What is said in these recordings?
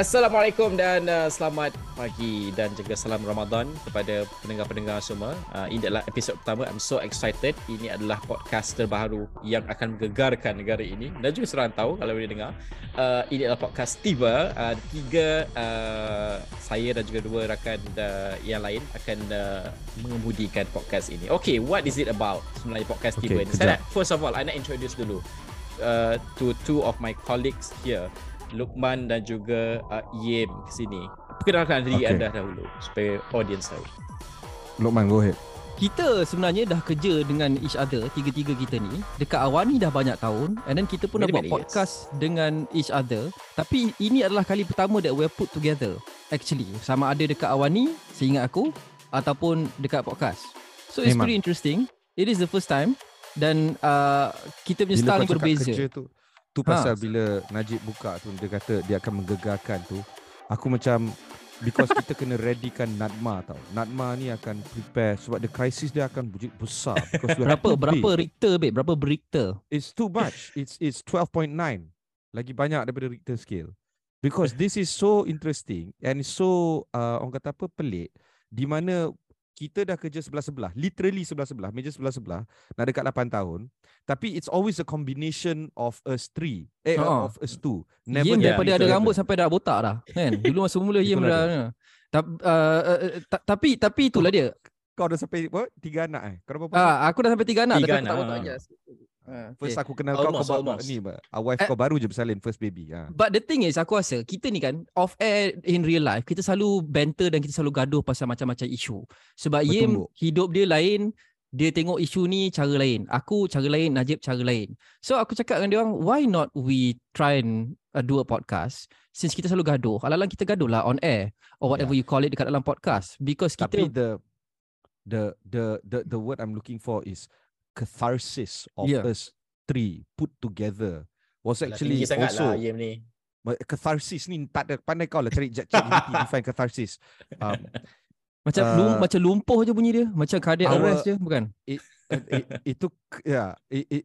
Assalamualaikum dan uh, selamat pagi dan juga salam Ramadan kepada pendengar-pendengar semua. Uh, ini adalah episod pertama. I'm so excited. Ini adalah podcast terbaru yang akan menggegarkan negara ini dan juga serantau kalau boleh dengar. Uh, ini adalah podcast Tiba. Uh, tiga uh, saya dan juga dua rakan uh, yang lain akan uh, mengemudikan podcast ini. Okay, what is it about sebenarnya podcast Tiba okay, ini? Saya nak, first of all, I nak introduce dulu uh, to two of my colleagues here. Lukman dan juga uh, Yem ke sini. Perkenalkan diri okay. anda dahulu supaya audience tahu. Lukman, go ahead. Kita sebenarnya dah kerja dengan each other, tiga-tiga kita ni. Dekat awal ni dah banyak tahun. And then kita pun dah buat podcast years. dengan each other. Tapi ini adalah kali pertama that we put together. Actually, sama ada dekat awal ni, seingat aku, ataupun dekat podcast. So it's Memang. pretty interesting. It is the first time. Dan uh, kita punya style ni berbeza. Kerja tu, Tu pasal ha. bila Najib buka tu dia kata dia akan menggegarkan tu. Aku macam because kita kena readykan Nadma tau. Nadma ni akan prepare sebab the crisis dia akan besar berapa berapa Richter babe? Berapa Richter? It's too much. It's it's 12.9. Lagi banyak daripada Richter scale. Because this is so interesting and so uh, orang kata apa pelik di mana kita dah kerja sebelah-sebelah, literally sebelah-sebelah, meja sebelah-sebelah, nak dekat 8 tahun. Tapi it's always a combination of us three, eh, oh. of us two. Never Yim daripada ada rambut sampai dah botak dah. Kan? Dulu masa mula Yim dah. Ta- uh, uh, ta- tapi tapi itulah dia. Kau dah sampai apa? Tiga anak eh? Kau dah berapa? Ah, aku dah sampai tiga anak. Tiga anak. Tak botak je. Uh, first okay. aku kenal almost, kau kau ni wife uh, kau baru je bersalin first baby ha. But the thing is aku rasa kita ni kan off air in real life kita selalu banter dan kita selalu gaduh pasal macam-macam isu. Sebab Betul Yim hidup dia lain, dia tengok isu ni cara lain. Aku cara lain, Najib cara lain. So aku cakap dengan dia orang why not we try and uh, do a podcast since kita selalu gaduh. Alang-alang kita gaduh lah on air or whatever yeah. you call it dekat dalam podcast because kita Tapi the the the the the word I'm looking for is catharsis of yeah. us three put together was actually also lah, ni. catharsis ni tak ada pandai kau lah cari chat define catharsis um, macam uh, lum, macam lumpuh je bunyi dia macam cardiac our, arrest je bukan it, it, it, itu ya yeah, it, it,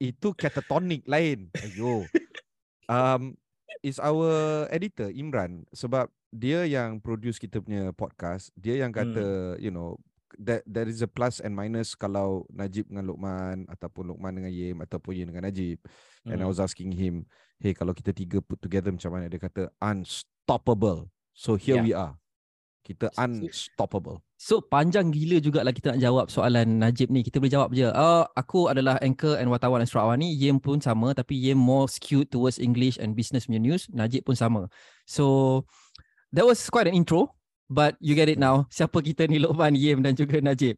itu catatonic lain ayo um is our editor Imran sebab dia yang produce kita punya podcast dia yang kata hmm. you know that there is a plus and minus kalau Najib dengan Luqman ataupun Luqman dengan Yim ataupun Yim dengan Najib. Mm. And I hmm. was asking him, hey kalau kita tiga put together macam mana? Dia kata unstoppable. So here yeah. we are. Kita unstoppable. So panjang gila juga lah kita nak jawab soalan Najib ni. Kita boleh jawab je. Oh, aku adalah anchor and wartawan Sarawak ni. Yim pun sama tapi Yim more skewed towards English and business punya news. Najib pun sama. So that was quite an intro. But you get it now. Siapa kita ni Luqman, Yim dan juga Najib.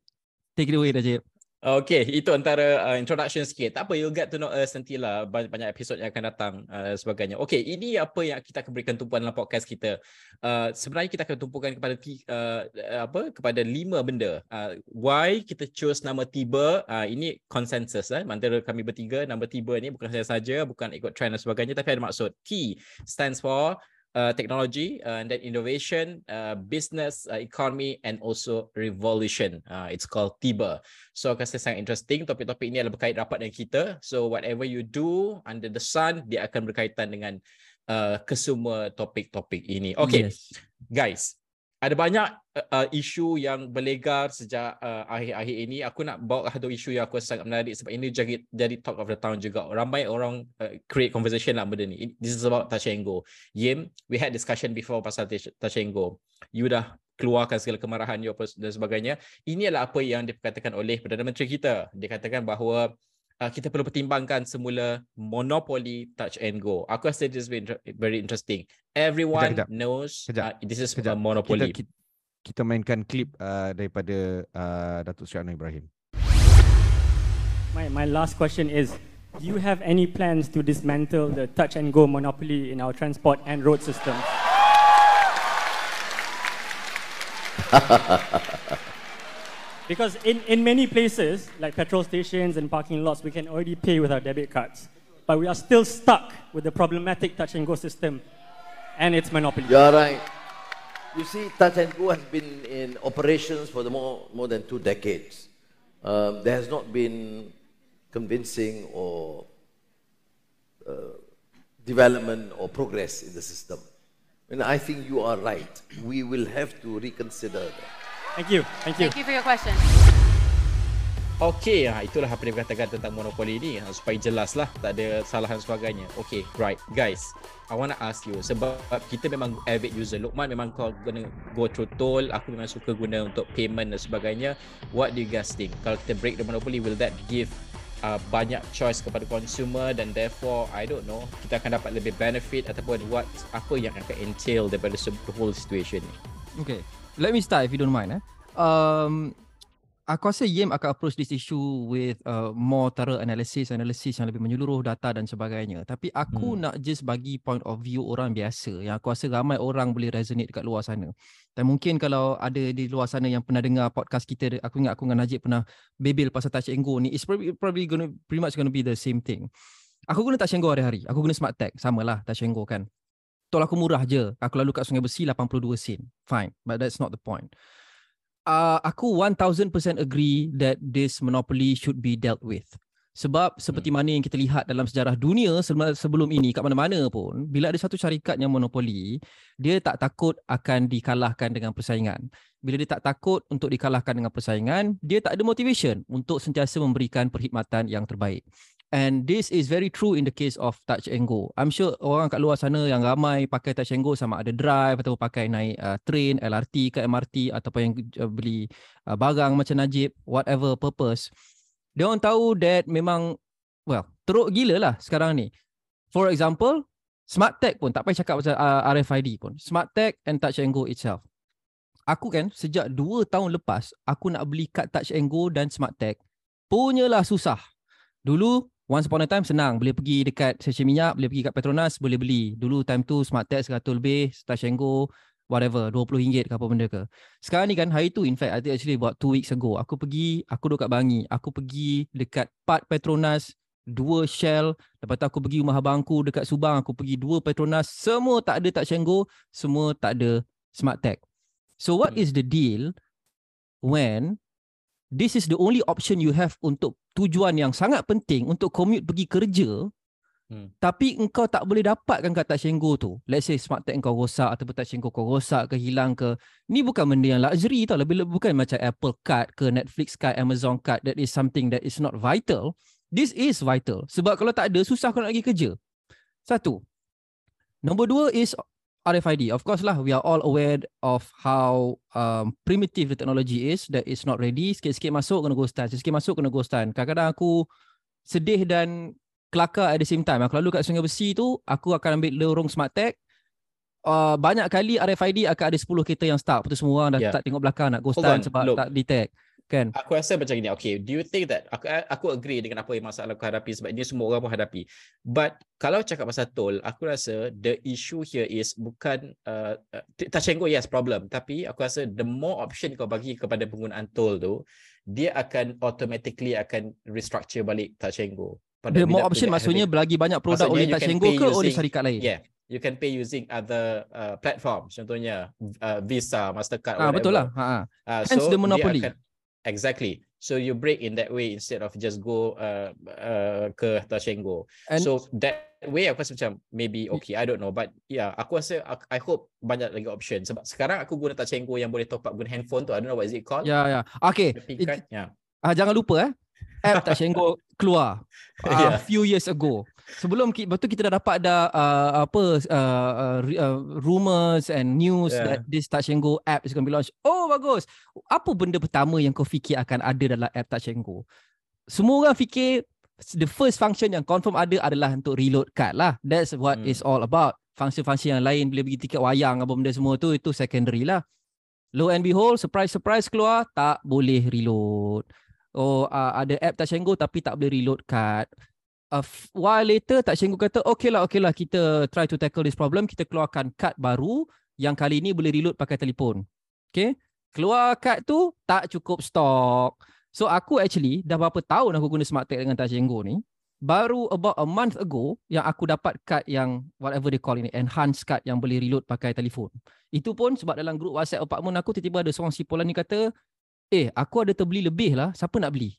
Take it away Najib. Okay, itu antara uh, introduction sikit. Tak apa, you'll get to know us nantilah banyak-banyak episod yang akan datang uh, sebagainya. Okay, ini apa yang kita akan berikan tumpuan dalam podcast kita. Uh, sebenarnya kita akan tumpukan kepada uh, apa kepada lima benda. Uh, why kita choose nama Tiba, uh, ini consensus eh. Antara kami bertiga, nama Tiba ni bukan saya saja, bukan ikut trend dan sebagainya, tapi ada maksud. T stands for uh, technology uh, and then innovation, uh, business, uh, economy and also revolution. Uh, it's called TIBA. So aku rasa sangat interesting. Topik-topik ini adalah berkait rapat dengan kita. So whatever you do under the sun, dia akan berkaitan dengan uh, kesemua topik-topik ini. Okay, yes. guys ada banyak uh, isu yang berlegar sejak uh, akhir-akhir ini. Aku nak bawa satu isu yang aku sangat menarik sebab ini jadi jadi talk of the town juga. Ramai orang uh, create conversation lah benda ni. This is about Touch and Go. Yim, we had discussion before pasal Touch and Go. You dah keluarkan segala kemarahan you dan sebagainya. Ini adalah apa yang dikatakan oleh Perdana Menteri kita. Dia katakan bahawa uh, kita perlu pertimbangkan semula monopoli touch and go. Aku rasa this is very interesting. Everyone kejap, kejap. knows kejap. Uh, this is kejap. a monopoly. Kita, kita mainkan klip uh, daripada uh, Datuk Sri Anwar Ibrahim. My my last question is do you have any plans to dismantle the touch and go monopoly in our transport and road systems? Because in, in many places, like petrol stations and parking lots, we can already pay with our debit cards. But we are still stuck with the problematic touch and go system and its monopoly. You're right. You see, touch and go has been in operations for the more, more than two decades. Um, there has not been convincing or uh, development or progress in the system. And I think you are right. We will have to reconsider that. Thank you. Thank you. Thank you for your question. Okey, ha, itulah apa dia katakan tentang monopoli ni ha, supaya jelas lah tak ada salah dan sebagainya. Okey, right. Guys, I want to ask you sebab kita memang avid user. Lukman memang kau gonna go through toll. Aku memang suka guna untuk payment dan sebagainya. What do you guys think? Kalau kita break the monopoly, will that give uh, banyak choice kepada consumer dan therefore, I don't know, kita akan dapat lebih benefit ataupun what apa yang akan entail daripada the whole situation ni? Okay, let me start if you don't mind. Eh. Um, aku rasa Yem akan approach this issue with uh, more thorough analysis, analysis yang lebih menyeluruh data dan sebagainya. Tapi aku hmm. nak just bagi point of view orang biasa yang aku rasa ramai orang boleh resonate dekat luar sana. Dan mungkin kalau ada di luar sana yang pernah dengar podcast kita, aku ingat aku dengan Najib pernah bebel pasal touch and go ni, it's probably, probably gonna, pretty much going to be the same thing. Aku guna touch and go hari-hari. Aku guna smart tag. Sama lah touch and go kan. Tol aku murah je. Aku lalu kat Sungai Besi 82 sen. Fine. But that's not the point uh, aku 1000% agree that this monopoly should be dealt with. Sebab seperti hmm. mana yang kita lihat dalam sejarah dunia sebelum ini kat mana-mana pun, bila ada satu syarikat yang monopoli, dia tak takut akan dikalahkan dengan persaingan. Bila dia tak takut untuk dikalahkan dengan persaingan, dia tak ada motivation untuk sentiasa memberikan perkhidmatan yang terbaik. And this is very true in the case of touch and go. I'm sure orang kat luar sana yang ramai pakai touch and go sama ada drive atau pakai naik uh, train, LRT ke MRT ataupun yang uh, beli uh, barang macam Najib, whatever purpose. Dia orang tahu that memang, well, teruk gila lah sekarang ni. For example, Smart Tag pun, tak payah cakap pasal uh, RFID pun. Smart Tag and Touch and Go itself. Aku kan, sejak 2 tahun lepas, aku nak beli kad Touch and Go dan Smart Tag. Punyalah susah. Dulu, Once upon a time senang boleh pergi dekat stesen minyak, boleh pergi kat Petronas, boleh beli. Dulu time tu Smart Tag 100 lebih, Touch and Go, whatever, RM20 ke apa benda ke. Sekarang ni kan hari tu in fact I think actually about 2 weeks ago, aku pergi, aku duduk kat Bangi, aku pergi dekat part Petronas, dua Shell, lepas tu aku pergi rumah abangku dekat Subang, aku pergi dua Petronas, semua tak ada Touch and Go, semua tak ada Smart Tag. So what hmm. is the deal when this is the only option you have untuk tujuan yang sangat penting untuk commute pergi kerja hmm. tapi engkau tak boleh dapatkan kat Tashenggo tu. Let's say smart tag kau rosak ataupun Tashenggo kau rosak ke hilang ke ni bukan benda yang luxury tau. Lebih bukan macam Apple card ke Netflix card Amazon card that is something that is not vital. This is vital. Sebab kalau tak ada susah kau nak pergi kerja. Satu. Nombor dua is RFID. Of course lah, we are all aware of how um, primitive the technology is that is not ready. Sikit-sikit masuk kena go stand. Sikit-sikit masuk kena go stand. Kadang-kadang aku sedih dan kelakar at the same time. Aku lalu kat Sungai Besi tu, aku akan ambil lorong smart tag. Uh, banyak kali RFID akan ada 10 kereta yang start. Lepas semua orang dah yeah. tak tengok belakang nak go stand sebab look. tak detect kan? Aku rasa macam ini okay do you think that aku aku agree dengan apa yang masalah aku hadapi sebab ini semua orang pun hadapi. But kalau cakap pasal tol aku rasa the issue here is bukan uh, uh touch and go yes problem. Tapi aku rasa the more option kau bagi kepada penggunaan tol tu dia akan automatically akan restructure balik touch and go pada the more option maksudnya bagi banyak produk oleh touch and go ke oleh syarikat lain? yeah you can pay using other uh, platforms. Contohnya uh, Visa Mastercard ah, betul lah. Ha, ha. Uh, hence so the monopoly. akan, Exactly. So you break in that way instead of just go uh, uh, ke touch and so that way aku rasa macam maybe okay, I don't know. But yeah, aku rasa I hope banyak lagi option. Sebab sekarang aku guna touch and go yang boleh top up guna handphone tu. I don't know what is it called. Yeah, yeah. Okay. It, yeah. Ah, jangan lupa eh. App touch and go keluar a uh, yeah. few years ago. Sebelum betul kita dah dapat dah uh, apa uh, uh, uh, rumors and news yeah. that this touch and go app is going to be launched. Oh bagus. Apa benda pertama yang kau fikir akan ada dalam app touch and go? Semua orang fikir the first function yang confirm ada adalah untuk reload card lah. That's what hmm. is all about. Function-function yang lain bila bagi tiket wayang apa benda semua tu itu secondary lah. Lo and behold, surprise surprise keluar tak boleh reload. Oh uh, ada app touch and go tapi tak boleh reload card. A while later tak cenggu kata okay lah okay lah kita try to tackle this problem. Kita keluarkan kad baru yang kali ini boleh reload pakai telefon. Okay? Keluar kad tu tak cukup stok so aku actually dah berapa tahun aku guna smart tag dengan touch and go ni baru about a month ago yang aku dapat kad yang whatever they call ini enhanced card yang boleh reload pakai telefon. Itu pun sebab dalam grup WhatsApp apartment aku tiba-tiba ada seorang sipulan ni kata eh aku ada terbeli lebih lah siapa nak beli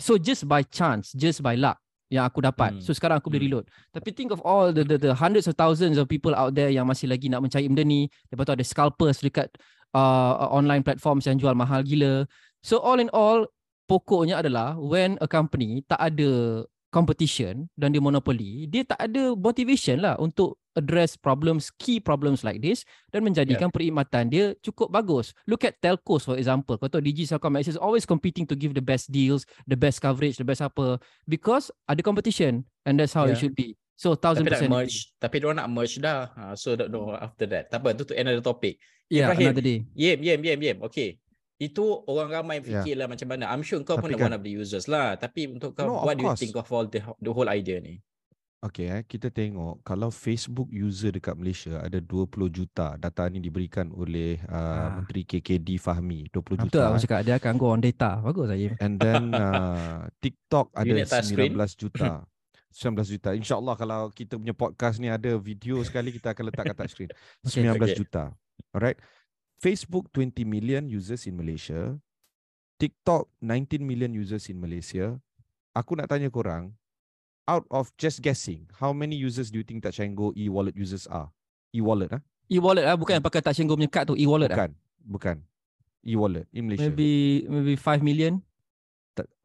so just by chance just by luck yang aku dapat. Hmm. So sekarang aku boleh hmm. reload. Tapi think of all the, the the hundreds of thousands of people out there yang masih lagi nak mencari benda ni. Lepas tu ada scalpers dekat uh, online platforms yang jual mahal gila. So all in all, pokoknya adalah when a company tak ada competition dan dia monopoly, dia tak ada motivation lah untuk address problems, key problems like this dan menjadikan yeah. perkhidmatan dia cukup bagus. Look at telcos for example. Kau tahu Digi Celcom is always competing to give the best deals, the best coverage, the best apa because ada competition and that's how yeah. it should be. So thousand percent. Tapi merge, tapi dia nak merge dah. Uh, so don't know after that. Tak apa, tu tu another topic. Yeah, Ibrahim, another day. Yem, yem, yem, yem. Okay itu orang ramai ya. fikirlah yeah. macam mana. I'm sure kau pun kan, one of the users lah. Tapi untuk kau, no, what do you think of all the, the whole idea ni? Okay, eh, kita tengok kalau Facebook user dekat Malaysia ada 20 juta. Data ni diberikan oleh uh, ha. Menteri KKD Fahmi. 20 juta. Betul, aku eh. cakap dia akan go on data. Bagus saya. And then uh, TikTok ada 19 juta. 19 juta. InsyaAllah kalau kita punya podcast ni ada video sekali, kita akan letak kat touch screen. 19 okay. juta. Alright. Facebook 20 million users in Malaysia, TikTok 19 million users in Malaysia. Aku nak tanya korang, out of just guessing, how many users do you think Touch and Go e-wallet users are? E-wallet ah? E-wallet ah bukan yang pakai Touch and Go punya card tu, e-wallet bukan, ah? Bukan. E-wallet in Malaysia. Maybe maybe 5 million.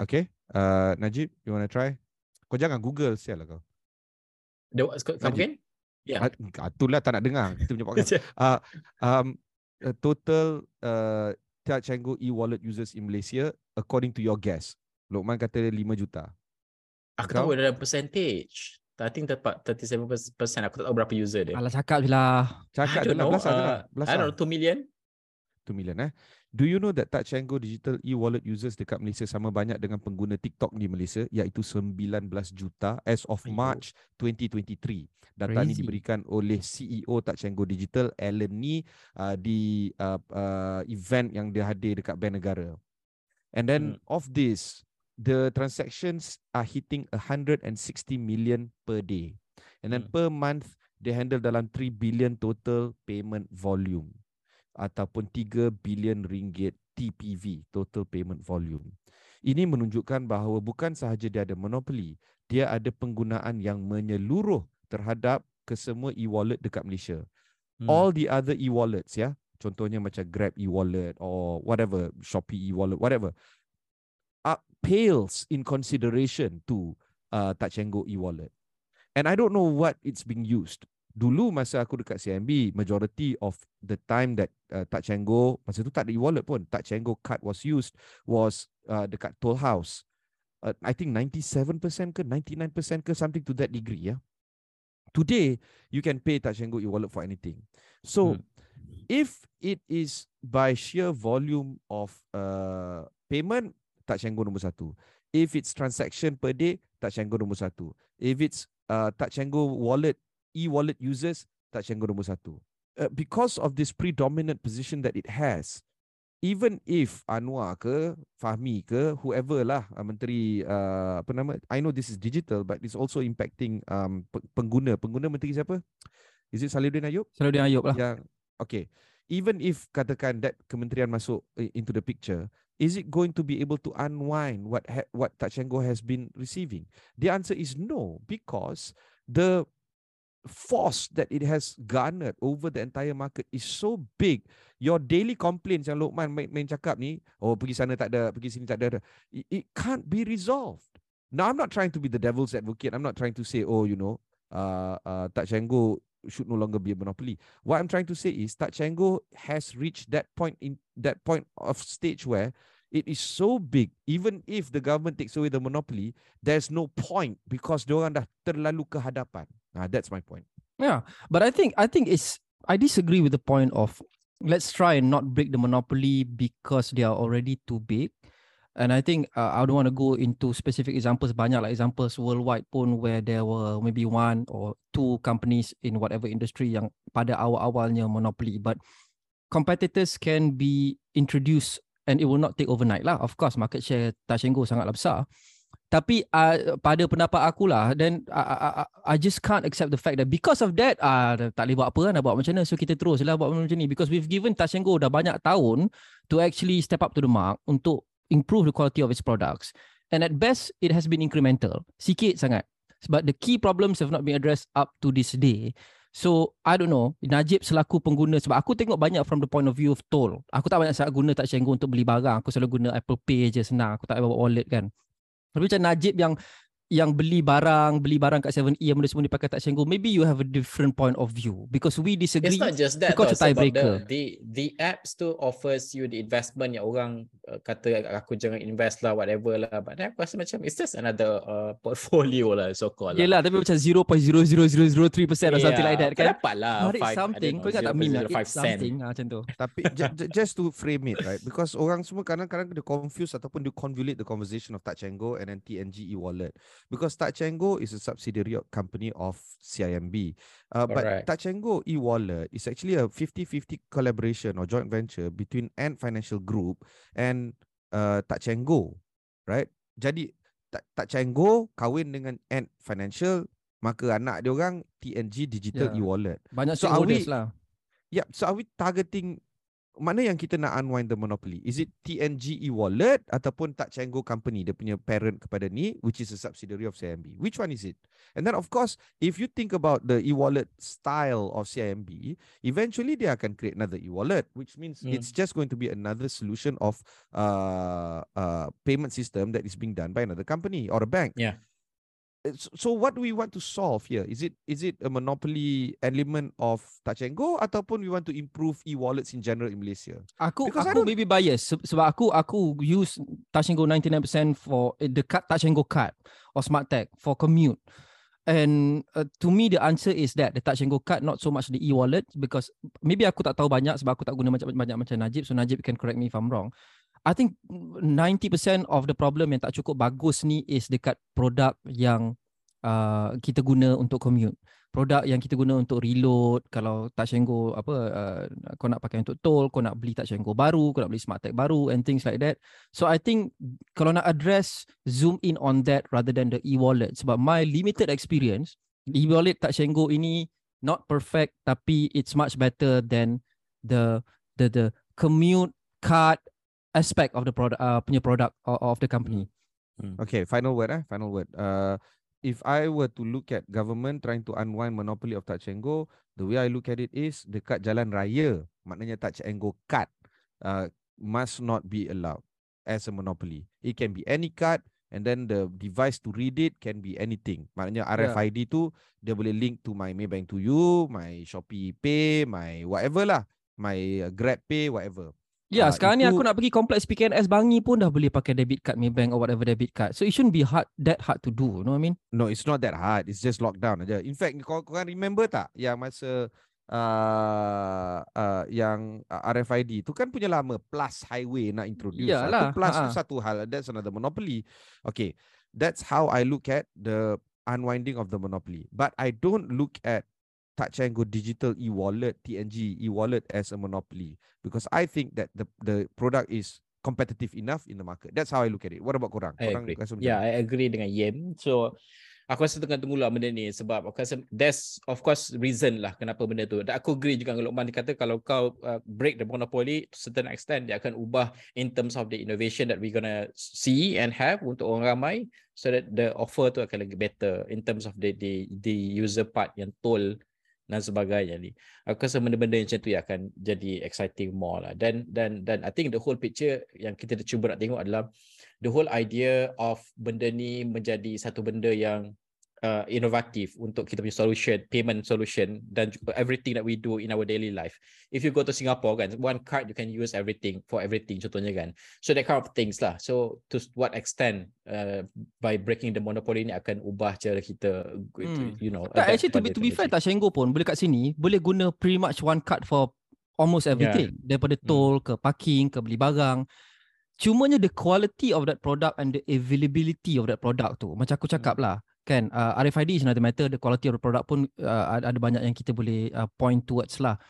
Okay. Uh, Najib, you want to try? Kau jangan Google sial lah kau. The, come again? Yeah. Uh, itulah tak nak dengar. Kita punya podcast. uh, um, uh, total uh, Touch and Go e-wallet users in Malaysia according to your guess? Lokman kata 5 juta. Aku tahu dalam percentage. I think tepat 37% aku tak tahu berapa user dia. Alah cakap je lah. Cakap je lah. Belasah je lah. I don't know, 2 million? 2 million eh. Do you know that Touch and Go digital e-wallet users dekat Malaysia sama banyak dengan pengguna TikTok di Malaysia iaitu 19 juta as of March 2023. Data Crazy. ini diberikan oleh CEO Touch and Go Digital Alan Ni uh, di uh, uh, event yang dia hadir dekat Bank Negara. And then hmm. of this the transactions are hitting 160 million per day. And then hmm. per month they handle dalam 3 billion total payment volume ataupun 3 bilion ringgit TPV total payment volume. Ini menunjukkan bahawa bukan sahaja dia ada monopoli, dia ada penggunaan yang menyeluruh terhadap kesemua e-wallet dekat Malaysia. Hmm. All the other e-wallets ya, contohnya macam Grab e-wallet or whatever, Shopee e-wallet, whatever, uh, pales in consideration to uh, Touch and Go e-wallet. And I don't know what it's being used dulu masa aku dekat CMB majority of the time that uh, touch and go masa tu tak ada e-wallet pun. Touch and go card was used was uh, dekat toll house. Uh, i think 97% ke 99% ke something to that degree ya yeah? today you can pay touch and go e-wallet for anything. So hmm. if it is by sheer volume of uh, payment touch and go nombor satu. If it's transaction per day touch and go nombor satu. If it's uh, touch and go wallet e-wallet users Touch and Go nombor satu. Uh, because of this predominant position that it has, even if Anwar ke, Fahmi ke, whoever lah uh, menteri uh, apa nama, I know this is digital but it's also impacting um, pengguna. Pengguna menteri siapa? Is it Saludin Ayub? Saludin Ayub lah. Yang, okay. Even if katakan that kementerian masuk into the picture, is it going to be able to unwind what ha- what Touch and Go has been receiving? The answer is no because the force that it has garnered over the entire market is so big. Your daily complaints yang Lokman main, main cakap ni, oh pergi sana tak ada, pergi sini tak ada, it, it can't be resolved. Now I'm not trying to be the devil's advocate. I'm not trying to say, oh, you know, uh, uh, Touch and Go should no longer be a monopoly. What I'm trying to say is Touch and Go has reached that point in that point of stage where it is so big. Even if the government takes away the monopoly, there's no point because dah terlalu kehadapan. Uh, that's my point. Yeah, but I think I think it's I disagree with the point of let's try and not break the monopoly because they are already too big. And I think uh, I don't want to go into specific examples, banyak like examples worldwide pun where there were maybe one or two companies in whatever industry yang pada awal-awalnya monopoly. But competitors can be introduced and it will not take overnight lah. Of course, market share touch and go sangatlah besar. Tapi uh, pada pendapat aku lah then I, I, I just can't accept the fact that because of that uh, tak boleh buat apa kan nak buat macam mana? So kita terus lah buat macam ni. Because we've given Touch and Go dah banyak tahun to actually step up to the mark untuk improve the quality of its products. And at best it has been incremental. Sikit sangat. But the key problems have not been addressed up to this day. So I don't know. Najib selaku pengguna Sebab aku tengok banyak From the point of view of toll. Aku tak banyak sangat guna and Go untuk beli barang. Aku selalu guna Apple Pay je senang. Aku tak bawa wallet kan Tapi macam Najib yang yang beli barang, beli barang kat 7E yang benda semua dipakai tak senggu, maybe you have a different point of view because we disagree. It's not just that. Because though, tiebreaker. The, the the apps tu offers you the investment yang orang uh, kata aku jangan invest lah whatever lah. But then aku rasa macam it's just another uh, portfolio lah so called. Yelah, tapi macam 0.00003% or something like that kan. Dapat lah. But it's something. Kau ingat tak meme lah? It's something ah, macam tu. Tapi j- just to frame it right because orang semua kadang-kadang dia confuse ataupun dia convolute the conversation of Touch and Go and then TNG e-wallet because Touch and Go is a subsidiary of company of CIMB. Uh, but Correct. Touch and Go e-wallet is actually a 50-50 collaboration or joint venture between Ant Financial Group and uh, Touch and Go, right? Jadi Touch and Go kahwin dengan Ant Financial, maka anak dia orang TNG Digital Yeah. e-wallet. Banyak So are we- lah. Yep. So are we targeting mana yang kita nak unwind the monopoly? Is it TNG e-wallet ataupun Touch and Go company dia punya parent kepada ni which is a subsidiary of CIMB? Which one is it? And then of course, if you think about the e-wallet style of CIMB, eventually they akan create another e-wallet which means Hmm. it's just going to be another solution of uh, uh payment system that is being done by another company or a bank. Yeah. So what do we want to solve here? Is it is it a monopoly element of touch and go ataupun we want to improve e-wallets in general in Malaysia? Aku Because aku maybe bias se- sebab aku aku use Touch and Go 99% for eh, the card Touch and Go card or Smart Tag for commute. And uh, to me the answer is that the Touch and Go card not so much the e-wallet because maybe aku tak tahu banyak sebab aku tak guna macam banyak macam Najib so Najib can correct me if I'm wrong. I think 90% of the problem yang tak cukup bagus ni is dekat produk yang uh, kita guna untuk commute. Produk yang kita guna untuk reload kalau touch and go apa uh, kau nak pakai untuk toll, kau nak beli touch and go baru, kau nak beli smart tag baru and things like that. So I think kalau nak address zoom in on that rather than the e-wallet sebab my limited experience e-wallet touch and go ini not perfect tapi it's much better than the the the commute card aspect of the product uh, punya product of, the company. Okay, final word eh, final word. Uh, if I were to look at government trying to unwind monopoly of touch and go, the way I look at it is dekat jalan raya, maknanya touch and go card uh, must not be allowed as a monopoly. It can be any card and then the device to read it can be anything. Maknanya RFID tu dia boleh link to my Maybank to you, my Shopee Pay, my whatever lah, my uh, Grab Pay, whatever. Ya, Ah, sekarang ni aku itu- nak pergi kompleks PKNS Bangi pun dah boleh pakai debit card Maybank or whatever debit card. So it shouldn't be hard that hard to do, you know what I mean? No, it's not that hard. It's just lockdown aja. In fact, kau kau kan remember tak yang masa uh, uh, yang uh, RFID tu kan punya lama plus highway nak introduce. Ah, tu Iyalah, plus tu ha-ha. satu hal. That's another monopoly. Okay, that's how I look at the unwinding of the monopoly. But I don't look at Touch and Go digital e-wallet, TNG e-wallet as a monopoly because I think that the the product is competitive enough in the market. That's how I look at it. What about korang? I korang agree. rasa Yeah? I agree dengan Yem. So aku rasa tengah tunggu lah benda ni sebab aku rasa there's of course reason lah kenapa benda tu. Dan aku agree juga dengan Luqman dia kata kalau kau uh, break the monopoly to certain extent dia akan ubah in terms of the innovation that we gonna see and have untuk orang ramai so that the offer tu akan lagi better in terms of the the the user part yang toll dan sebagainya ni. Aku rasa benda-benda macam tu yang akan jadi exciting more lah. Dan dan dan I think the whole picture yang kita cuba nak tengok adalah the whole idea of benda ni menjadi satu benda yang uh, inovatif untuk kita punya solution, payment solution dan everything that we do in our daily life. If you go to Singapore kan, one card you can use everything for everything contohnya kan. So that kind of things lah. So to what extent uh, by breaking the monopoly ni akan ubah cara kita Hmm. you know. Tak, actually to be, to be fair teknologi. Touch and Go pun boleh kat sini boleh guna pretty much one card for almost everything daripada Hmm. toll ke parking ke beli barang. Cumanya the quality of that product and the availability of that product tu macam aku cakap Hmm. lah kan uh, RFID is another matter the quality of the product pun uh, ada, banyak yang kita boleh uh, point towards lah.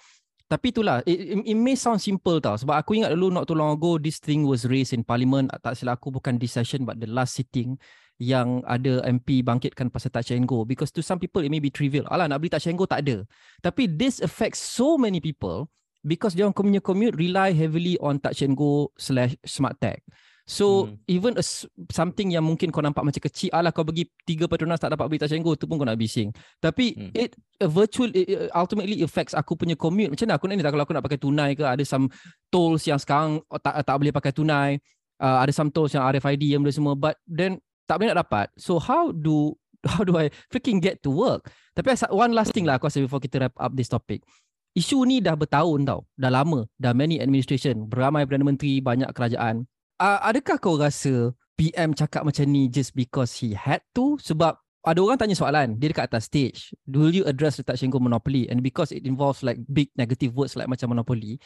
Tapi itulah it, it, it may sound simple tau sebab aku ingat dulu not too long ago this thing was raised in parliament tak silap aku bukan this session but the last sitting yang ada MP bangkitkan pasal touch and go because to some people it may be trivial. Alah nak beli touch and go tak ada. Tapi this affects so many people because dia orang punya commute rely heavily on touch and go slash smart tag. So Hmm. even a, something yang mungkin kau nampak macam kecil, alah kau bagi tiga Petronas tak dapat beli touch and go, tu pun kau nak bising. Tapi Hmm. it a virtual it, ultimately affects aku punya commute. Macam mana aku nak ni tak kalau aku nak pakai tunai ke ada some tolls yang sekarang tak tak boleh pakai tunai. Uh, ada some tolls yang RFID yang boleh semua but then tak boleh nak dapat. So how do how do I freaking get to work? Tapi one last thing lah aku rasa before kita wrap up this topic. Isu ni dah bertahun tau. Dah lama. Dah many administration. Beramai Perdana Menteri, banyak kerajaan. Uh, adakah kau rasa PM cakap macam ni just because he had to? Sebab ada orang tanya soalan, dia dekat atas stage. Will you address the touch and go monopoly? And because it involves like big negative words like macam monopoly,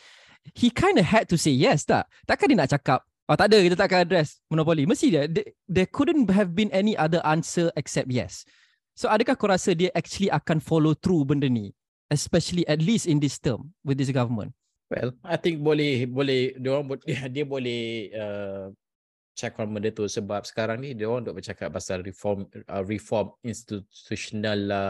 he kind of had to say yes tak? Takkan dia nak cakap, oh tak ada, kita takkan address monopoly. Mesti dia, there couldn't have been any other answer except yes. So adakah kau rasa dia actually akan follow through benda ni? Especially at least in this term with this government. Well, I think boleh boleh dia orang dia boleh uh, check on benda tu sebab sekarang ni dia orang duk bercakap pasal reform uh, reform institutional lah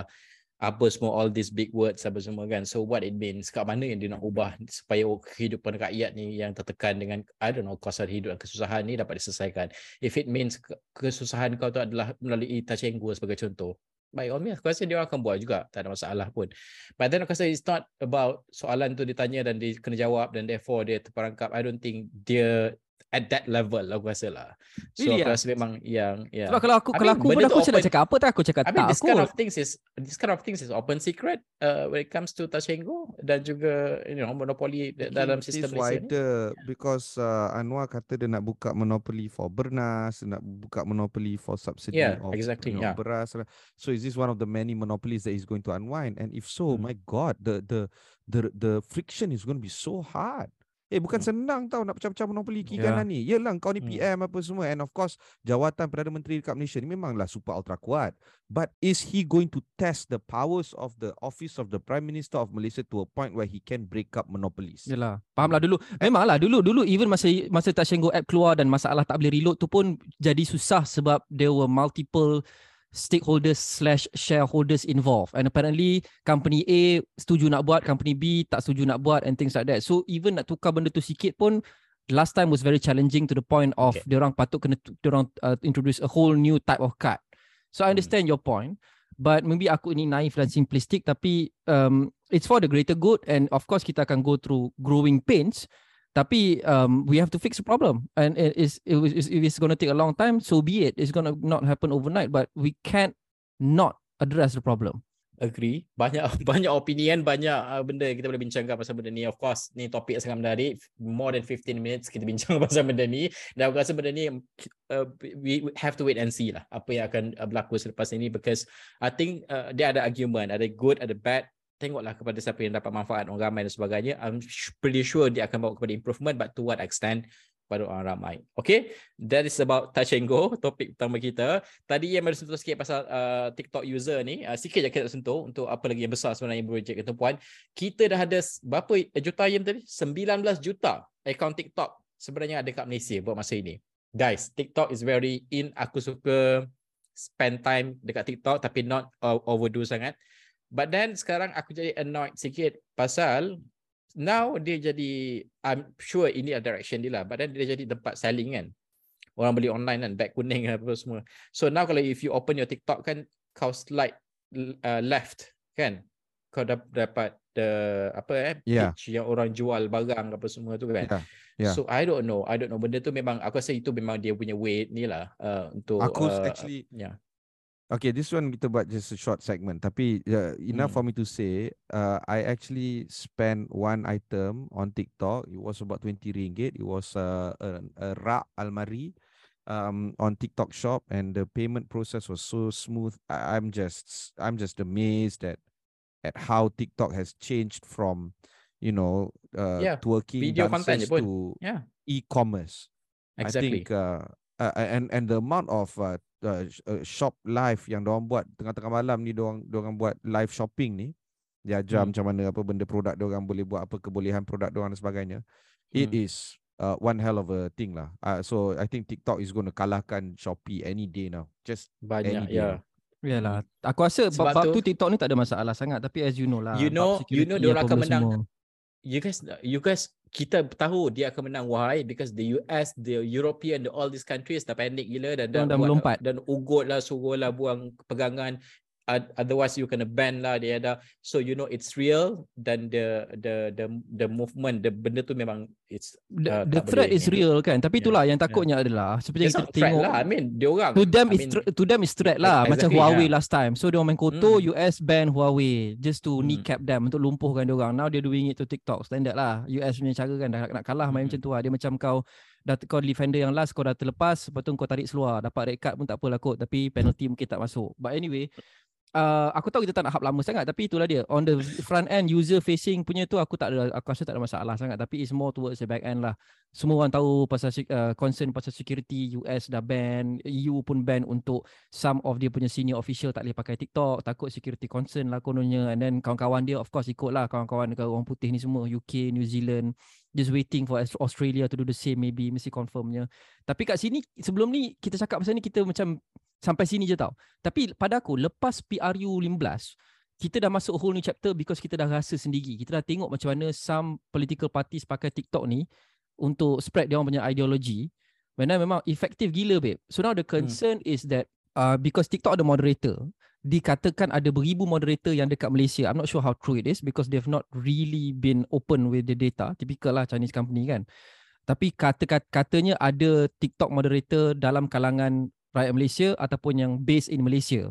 apa semua all these big words apa semua kan. So what it means kat mana yang dia nak ubah supaya kehidupan rakyat ni yang tertekan dengan I don't know kos hidup dan kesusahan ni dapat diselesaikan. If it means ke- kesusahan kau tu adalah melalui go sebagai contoh by all means aku rasa dia akan buat juga. Tak ada masalah pun. But then aku rasa it's not about soalan tu ditanya dan dia kena jawab dan therefore dia terperangkap. I don't think dia at that level aku rasa lah so Really aku ah? rasa memang yang yeah. Sebab kalau aku I kalau mean, aku pun aku nak open- cakap apa tak aku cakap I mean tak this aku. kind of things is this kind of things is open secret uh, when it comes to touch and go dan juga you know monopoli da- dalam sistem is Malaysia ni. wider because uh, Anwar kata dia nak buka monopoli for bernas, nak buka monopoli for subsidy Yeah, of exactly, you know, yeah. beras. So is this one of the many monopolies that he's going to unwind? And if so, Hmm. my God, the the the the friction is going to be so hard. Eh bukan Hmm. senang tau nak pecah-pecah monopoli kiri Yeah. kanan ni. Yelah kau ni Hmm. PM apa semua and of course jawatan Perdana Menteri dekat Malaysia ni memanglah super ultra kuat. But is he going to test the powers of the office of the Prime Minister of Malaysia to a point where he can break up monopolies? Yalah. Fahamlah dulu. Memanglah dulu dulu even masa masa Touch and Go app keluar dan masalah tak boleh reload tu pun jadi susah sebab there were multiple stakeholders slash shareholders involved and apparently company A setuju nak buat company B tak setuju nak buat and things like that so even nak tukar benda tu sikit pun last time was very challenging to the point of Okay. okay. orang patut kena diorang uh, introduce a whole new type of card so I Hmm. understand your point but maybe aku ini naif dan simplistic tapi um, it's for the greater good and of course kita akan go through growing pains tapi um, we have to fix the problem and it is it was if it's going to take a long time so be it it's going to not happen overnight but we can't not address the problem Agree. Banyak banyak opinion, banyak uh, benda kita boleh bincangkan pasal benda ni. Of course, ni topik sangat menarik. More than 15 minutes kita bincang pasal benda ni. Dan aku rasa benda ni uh, we we have to wait and see lah apa yang akan uh, berlaku selepas ini because I think uh, dia ada argument, ada good, ada bad. Tengoklah kepada siapa yang dapat manfaat orang ramai dan sebagainya. I'm pretty sure dia akan bawa kepada improvement but to what extent pada orang ramai. Okay, that is about touch and go, topik utama kita. Tadi yang baru sentuh sikit pasal uh, TikTok user ni, uh, sikit je kita sentuh untuk apa lagi yang besar sebenarnya projek kita puan. Kita dah ada berapa juta yang tadi? 19 juta akaun TikTok sebenarnya ada kat Malaysia buat masa ini. Guys, TikTok is very in. Aku suka spend time dekat TikTok tapi not overdo sangat. But then sekarang aku jadi annoyed sikit pasal now dia jadi I'm sure ini adalah direction dia lah but then dia jadi tempat selling kan. Orang beli online kan beg kuning apa semua. So now kalau if you open your TikTok kan kau slide uh, left kan kau dap- dapat the apa eh Yeah. page yang orang jual barang apa semua tu kan. Yeah, yeah. so I don't know I don't know. Benda tu memang aku rasa itu memang dia punya way ni lah uh, untuk Aku uh, actually- yeah Okay, this one kita buat just a short segment. Tapi uh, enough Hmm. for me to say, uh, I actually spent one item on TikTok. It was about 20 ringgit. It was uh, a, a rak almari um, on TikTok shop, and the payment process was so smooth. I, I'm just, I'm just amazed at at how TikTok has changed from, you know, uh, Yeah, twerking video content dances to yeah e-commerce. exactly I think uh, uh, and and the amount of uh, uh, uh, shop live yang diorang buat tengah-tengah malam ni diorang diorang buat live shopping ni dia ajar Hmm. macam mana apa benda produk diorang boleh buat apa kebolehan produk diorang dan sebagainya it Hmm. is uh, one hell of a thing lah uh, so I think TikTok is going to kalahkan Shopee any day now just banyak day ya now. Yalah, aku rasa Sebab bab, tu- tu TikTok ni tak ada masalah sangat tapi as you know lah. You know- you know apa akan menang semua. you guys you guys kita tahu dia akan menang why because the US the European the all these countries dah panik gila dan dah, dah melompat. dan ugut lah suruh lah buang pegangan otherwise you kena ban lah dia ada so you know it's real dan the the the the movement the benda tu memang it's uh, the, the threat is real kan tapi itulah yeah. yang takutnya yeah. adalah seperti it's kita tengok lah i mean dia orang to them I is mean, to them is threat lah exactly, macam Huawei yeah. last time so dia orang main kotor hmm. US ban Huawei just to hmm. kneecap them untuk lumpuhkan dia orang now they doing it to TikTok standard lah US punya cara kan dah nak kalah main hmm. macam tu lah dia macam kau dah kau defender yang last kau dah terlepas lepas tu kau tarik seluar dapat red card pun tak apa lah kot tapi penalty mungkin tak masuk but anyway uh, aku tahu kita tak nak hap lama sangat tapi itulah dia. On the front end user facing punya tu aku tak ada aku rasa tak ada masalah sangat. Tapi it's more towards the back end lah. Semua orang tahu pasal uh, concern pasal security US dah ban EU pun ban untuk some of dia punya senior official tak boleh pakai TikTok takut security concern lah kononnya. And then kawan-kawan dia of course ikut lah kawan-kawan orang putih ni semua UK New Zealand just waiting for Australia to do the same maybe mesti confirmnya tapi kat sini sebelum ni kita cakap pasal ni kita macam sampai sini je tau. Tapi pada aku lepas PRU 15 kita dah masuk whole new chapter because kita dah rasa sendiri. Kita dah tengok macam mana some political parties pakai TikTok ni untuk spread dia orang punya ideology. Mana memang efektif gila babe. So now the concern hmm. is that uh, because TikTok ada moderator, dikatakan ada beribu moderator yang dekat Malaysia. I'm not sure how true it is because they've not really been open with the data. Typical lah Chinese company kan. Tapi kata katanya ada TikTok moderator dalam kalangan rakyat Malaysia ataupun yang based in Malaysia.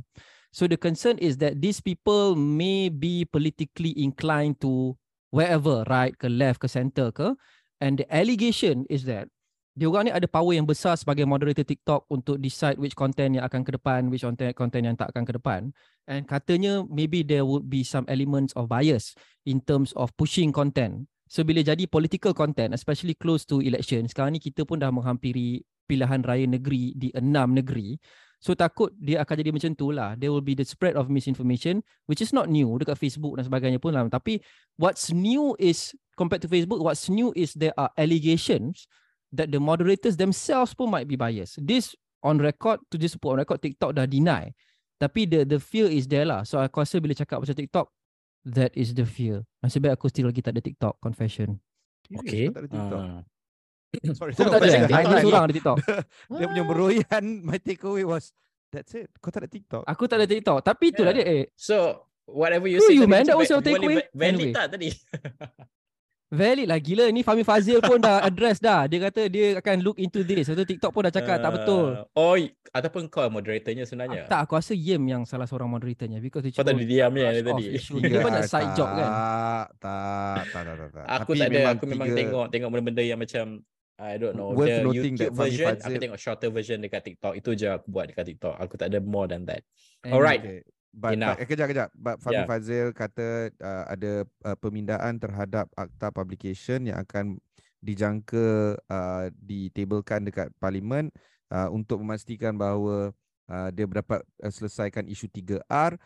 So the concern is that these people may be politically inclined to wherever, right ke left ke center ke. And the allegation is that dia orang ni ada power yang besar sebagai moderator TikTok untuk decide which content yang akan ke depan, which content, content yang tak akan ke depan. And katanya maybe there would be some elements of bias in terms of pushing content. So bila jadi political content, especially close to election, sekarang ni kita pun dah menghampiri pilihan raya negeri di enam negeri. So takut dia akan jadi macam tu lah. There will be the spread of misinformation which is not new dekat Facebook dan sebagainya pun lah. Tapi what's new is compared to Facebook, what's new is there are allegations that the moderators themselves pun might be biased. This on record, to just put on record, TikTok dah deny. Tapi the the fear is there lah. So aku rasa bila cakap pasal TikTok, that is the fear. Nasib baik aku still lagi tak ada TikTok confession. Okay. Tak ada TikTok. Uh. Sorry, kau tak ada. Seorang ada TikTok. Dia punya beroyan, my takeaway was, that's it. Kau tak ada TikTok. Aku tak ada TikTok. Tapi itulah yeah. dia. Eh. So, whatever you Who say. you man? That was your takeaway. Valid tak tadi? Valid lah. Gila ni Fahmi Fazil pun dah address dah. Dia kata dia akan look into this. Lepas TikTok pun dah cakap uh, tak betul. Oh ataupun kau moderatornya sebenarnya? Ah, Tak aku rasa Yem yang salah seorang moderatornya Because dia Kau tadi diam ya tadi. Dia banyak side job kan? Tak tak tak tak Aku tak ada aku memang tengok tengok benda-benda yang macam I don't know Worth the noting YouTube version Fazil... aku tengok shorter version dekat TikTok. Itu je aku buat dekat TikTok. Aku tak ada more than that. Alright. okay. But, but eh, kejap kejap. But Fahmi yeah. Fazil kata uh, ada uh, pemindahan terhadap akta publication yang akan dijangka uh, ditabelkan dekat parlimen uh, untuk memastikan bahawa uh, dia dapat uh, selesaikan isu 3R.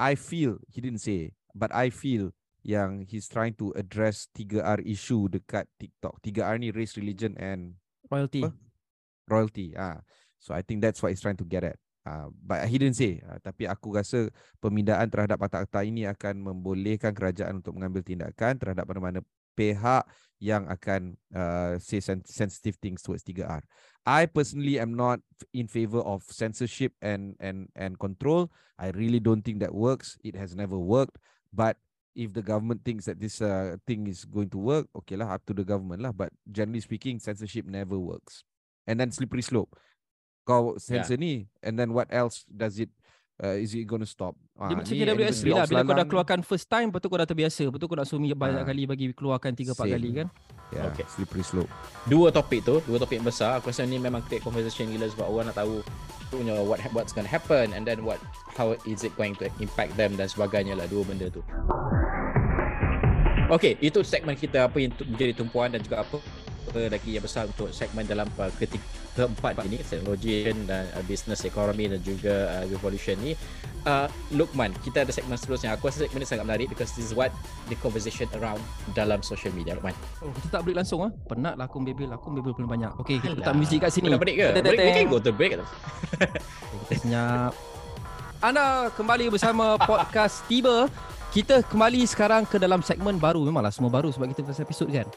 I feel he didn't say, but I feel yang he's trying to address 3R issue dekat TikTok. 3R ni race, religion and royalty. Apa? Royalty. Ah. So I think that's what he's trying to get at. Uh, but he didn't say. Uh, tapi aku rasa pemindahan terhadap akta-akta ini akan membolehkan kerajaan untuk mengambil tindakan terhadap mana-mana pihak yang akan uh, say sensitive things towards 3R. I personally am not in favor of censorship and and and control. I really don't think that works. It has never worked. But if the government thinks that this uh, thing is going to work, okay lah, up to the government lah. But generally speaking, censorship never works. And then slippery slope. Kau sensor yeah. ni, and then what else does it uh, is it going to stop? Dia macam KWS lah. Bila kau dah keluarkan first time, betul kau dah terbiasa. Betul kau nak suruh banyak uh, kali bagi keluarkan 3-4 kali kan? Yeah, okay. slippery slope. Dua topik tu, dua topik besar. Aku rasa ni memang create conversation gila sebab orang nak tahu you know, what what's going to happen and then what how is it going to impact them dan sebagainya lah dua benda tu. Okay, itu segmen kita apa yang menjadi tumpuan dan juga apa lagi yang besar untuk segmen dalam uh, ketika keempat ini teknologi dan uh, business ekonomi dan juga uh, revolution ni. Uh, Lukman kita ada segmen seterusnya. Aku rasa segmen ini sangat menarik because this is what the conversation around dalam social media Lukman. Oh kita tak break langsung ah. Penat lah aku bebel. Aku bebel paling banyak. Okay kita letak muzik kat sini. Kita break ke? Break, we can go to break. Kita senyap. Anda kembali bersama podcast tiba. Kita kembali sekarang ke dalam segmen baru. Memanglah semua baru sebab kita first episode kan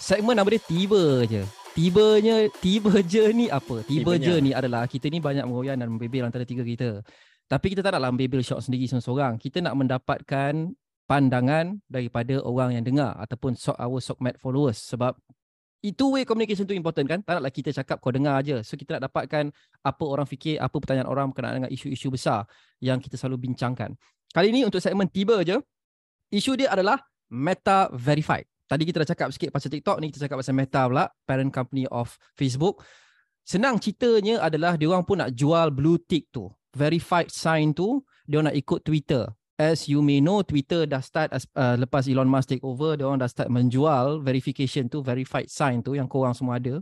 segmen nama dia tiba je. Tibanya, tiba je ni apa? Tiba Tibanya. je ni adalah kita ni banyak mengoyan dan membebel antara tiga kita. Tapi kita tak naklah membebel shot sendiri seorang-seorang. Kita nak mendapatkan pandangan daripada orang yang dengar ataupun so, our Sokmat followers sebab itu way communication tu important kan tak naklah kita cakap kau dengar aje so kita nak dapatkan apa orang fikir apa pertanyaan orang berkenaan dengan isu-isu besar yang kita selalu bincangkan kali ini untuk segmen tiba je isu dia adalah meta verified tadi kita dah cakap sikit pasal TikTok ni kita cakap pasal meta pula parent company of Facebook. Senang ceritanya adalah dia orang pun nak jual blue tick tu verified sign tu dia nak ikut Twitter. As you may know Twitter dah start as, uh, lepas Elon Musk take over dia orang dah start menjual verification tu verified sign tu yang korang semua ada.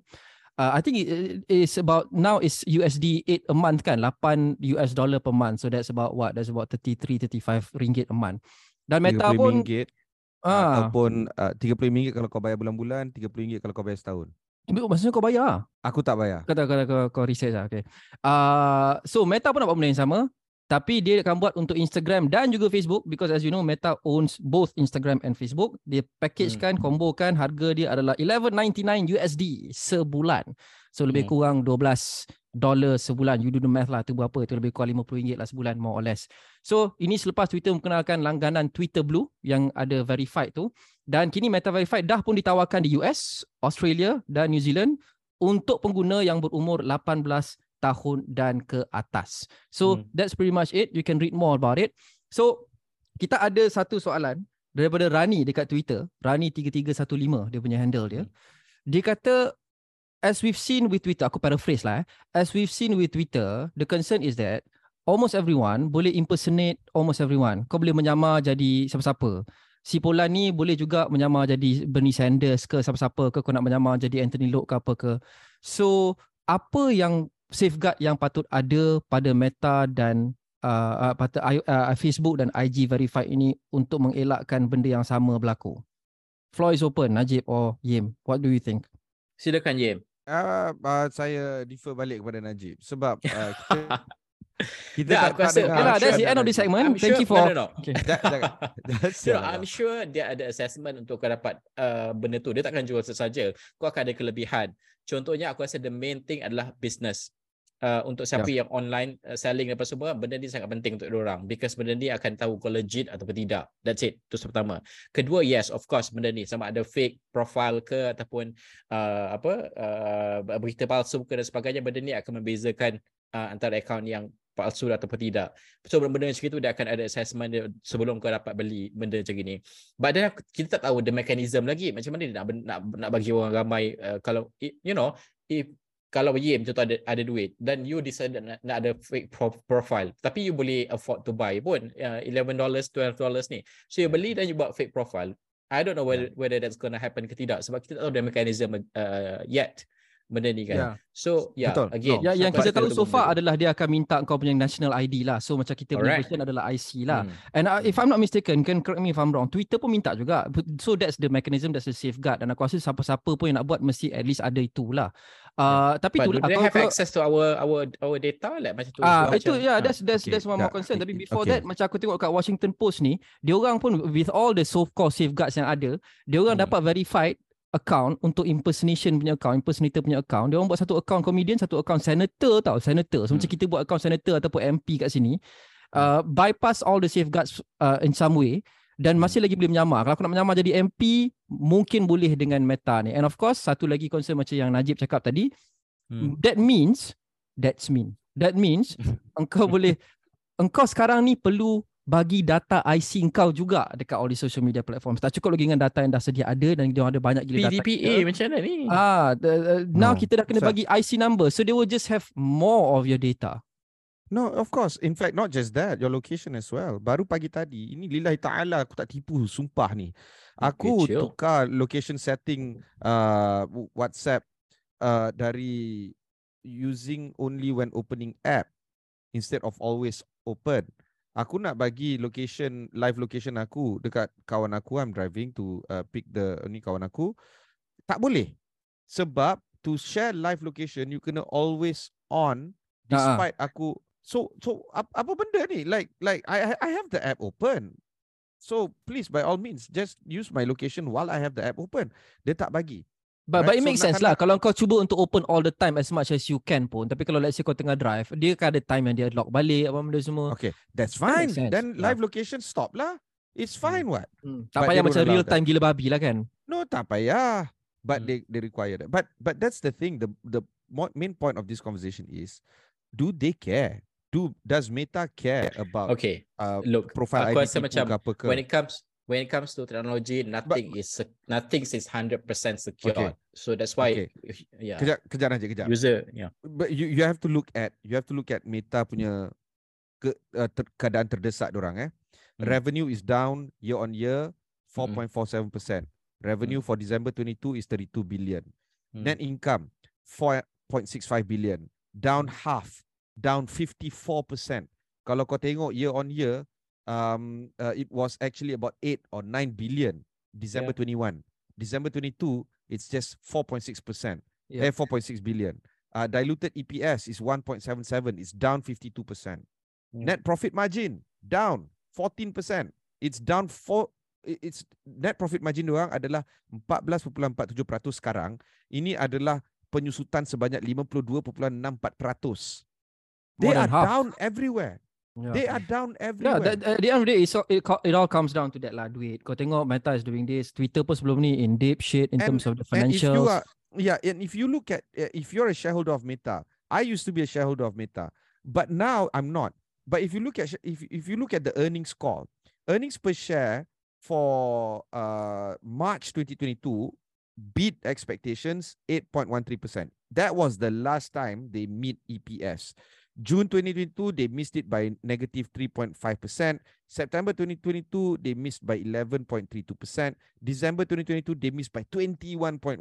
Uh, I think it, is about now is USD 8 a month kan 8 US dollar per month. So that's about what? That's about 33 35 ringgit a month. Dan Meta pun RM30 ah ataupun uh, RM30 kalau kau bayar bulan-bulan, RM30 kalau kau bayar setahun. maksudnya kau bayar. Aku tak bayar. Kata kata kau, kau research lah. Okay. Uh, so Meta pun nak buat benda yang sama. Tapi dia akan buat untuk Instagram dan juga Facebook because as you know Meta owns both Instagram and Facebook. Dia packagekan, hmm. kombokan harga dia adalah 11.99 USD sebulan. So lebih Hmm. kurang 12 dolar sebulan. You do the math lah tu berapa? Itu lebih kurang 50 ringgit lah sebulan more or less. So ini selepas Twitter memperkenalkan langganan Twitter Blue yang ada verified tu dan kini Meta Verified dah pun ditawarkan di US, Australia dan New Zealand untuk pengguna yang berumur 18 tahun dan ke atas. So Hmm. that's pretty much it. You can read more about it. So kita ada satu soalan daripada Rani dekat Twitter. Rani 3315 dia punya handle dia. Dia kata as we've seen with Twitter, aku paraphrase lah eh. As we've seen with Twitter, the concern is that almost everyone boleh impersonate almost everyone. Kau boleh menyamar jadi siapa-siapa. Si Polan ni boleh juga menyamar jadi Bernie Sanders ke siapa-siapa ke kau nak menyamar jadi Anthony Loke ke apa ke. So apa yang safeguard yang patut ada pada Meta dan uh, uh, patut I- uh, Facebook dan IG verified ini untuk mengelakkan benda yang sama berlaku. Floor is open, Najib or Yim. What do you think? Silakan Yem. Uh, uh, saya defer balik kepada Najib sebab uh, kita kita Tak, tak, aku tak rasa- dengar Okay lah, I'm that's sure the end of this Najib. segment. I'm Thank sure- you for... No, no, no. Okay. Sial no, lah. I'm sure dia ada assessment untuk kau dapat uh, benda tu. Dia takkan jual sesaja. Kau akan ada kelebihan. Contohnya aku rasa the main thing adalah business. Uh, untuk siapa yang online uh, selling apa semua benda ni sangat penting untuk orang because benda ni akan tahu kau legit ataupun tidak. That's it. Itu pertama. Kedua yes of course benda ni. Sama ada fake profile ke ataupun uh, apa uh, berita palsu ke dan sebagainya benda ni akan membezakan uh, antara akaun yang palsu ataupun tidak. So benda-benda macam itu dia akan ada assessment dia sebelum kau dapat beli benda macam gini. But then kita tak tahu the mechanism lagi macam mana dia nak nak, nak bagi orang ramai uh, kalau you know if kalau Yim contoh ada ada duit dan you decide nak, nak ada fake pro- profile tapi you boleh afford to buy pun uh, 11 dollars 12 dollars ni. So you beli dan you buat fake profile. I don't know whether whether that's gonna happen ke tidak sebab kita tak tahu the mechanism uh, yet benda ni kan. Ya. So yeah Betul. again. Ya, yang kau kita ada tahu so far adalah dia akan minta kau punya national ID lah. So macam kita punya version adalah IC lah. Hmm. And uh, if I'm not mistaken, can correct me if I'm wrong, Twitter pun minta juga. So that's the mechanism, that's the safeguard. Dan aku rasa siapa-siapa pun yang nak buat mesti at least ada itulah. Uh, tapi But tu do they aku- have access to our our our data like macam tu? Ah So, itu macam- ya ah. that's that's okay. that's one more concern tapi i- i- before okay. that macam aku tengok kat Washington Post ni dia orang pun with all the so called safeguards yang ada dia orang Hmm. dapat verified account untuk impersonation punya account impersonator punya account dia orang buat satu account comedian satu account senator tau senator so macam Hmm. kita buat account senator ataupun MP kat sini uh, bypass all the safeguards uh, in some way dan Hmm. masih lagi boleh menyamar kalau aku nak menyamar jadi MP mungkin boleh dengan meta ni and of course satu lagi concern macam yang Najib cakap tadi Hmm. that means that's mean that means engkau boleh engkau sekarang ni perlu bagi data IC engkau juga dekat all the social media platforms tak cukup lagi dengan data yang dah sedia ada dan dia ada banyak gila data PDPA macam mana ni? ah the, uh, now No. kita dah kena Sa- bagi IC number so they will just have more of your data No, of course. In fact, not just that, your location as well. Baru pagi tadi, ini lillahi ta'ala aku tak tipu, sumpah ni. Aku chill. tukar location setting uh, WhatsApp uh, dari using only when opening app instead of always open. Aku nak bagi location, live location aku dekat kawan aku, I'm driving to uh, pick the, ni kawan aku. Tak boleh. Sebab to share live location, you kena always on Ah, ah. despite aku so so ap, apa benda ni like like I I- have the app open So please by all means just use my location while I have the app open. Dia tak bagi. But, but Right, it so makes nak sense lah. Kalau kau cuba untuk open all the time as much as you can pun. Tapi kalau let's say kau tengah drive, dia kan ada time yang dia lock balik apa benda semua. Okay, that's That fine. sense. Then Yeah. live location stop lah. It's fine what? Hmm. Tak But payah macam real that. time gila babi lah kan. No, tak payah. But Hmm. they they require that. But but that's the thing. The the main point of this conversation is, do they care? Do does Meta care about Okay, uh, look, profile aku ID rasa macam apa ke? when it comes when it comes to technology, nothing is sec- nothing is hundred percent secure. Okay. So that's why, Okay. yeah, Kejap, kejap Najib, kejap. user, yeah. But you you have to look at you have to look at Meta punya ke, uh, ter, keadaan terdesak orang eh. Hmm. Revenue is down year on year 4.47%. Revenue for December 22 is 32 billion. Hmm. Net income 4.65 billion. Down half, down 54%. Kalau kau tengok year on year um uh, it was actually about 8 or 9 billion December 21. December 22 it's just 4.6%. Yeah. Eh 4.6 billion. Uh, diluted EPS is 1.77. It's down 52%. Net profit margin down 14%. It's down 4 i- it's net profit margin diorang adalah 14.47% sekarang. Ini adalah penyusutan sebanyak 52.64%. They are half. down everywhere. Yeah. They are down Yeah, everywhere. that, at the end of the day, it's all, it, it all comes down to that lah, duit. Kau tengok Meta is doing this, Twitter pun sebelum ni in deep shit in And- terms of the And if you financials. are, yeah, and if you look at, uh, if you're a shareholder of Meta, I used to be a shareholder of Meta, but now I'm not. But if you look at, if if you look at the earnings call, earnings per share for uh March 2022 beat expectations 8.13%. That was the last time they meet EPS. June 2022, they missed it by negative 3.5%. September 2022, they missed by 11.32%. December 2022, they missed by 21.14%.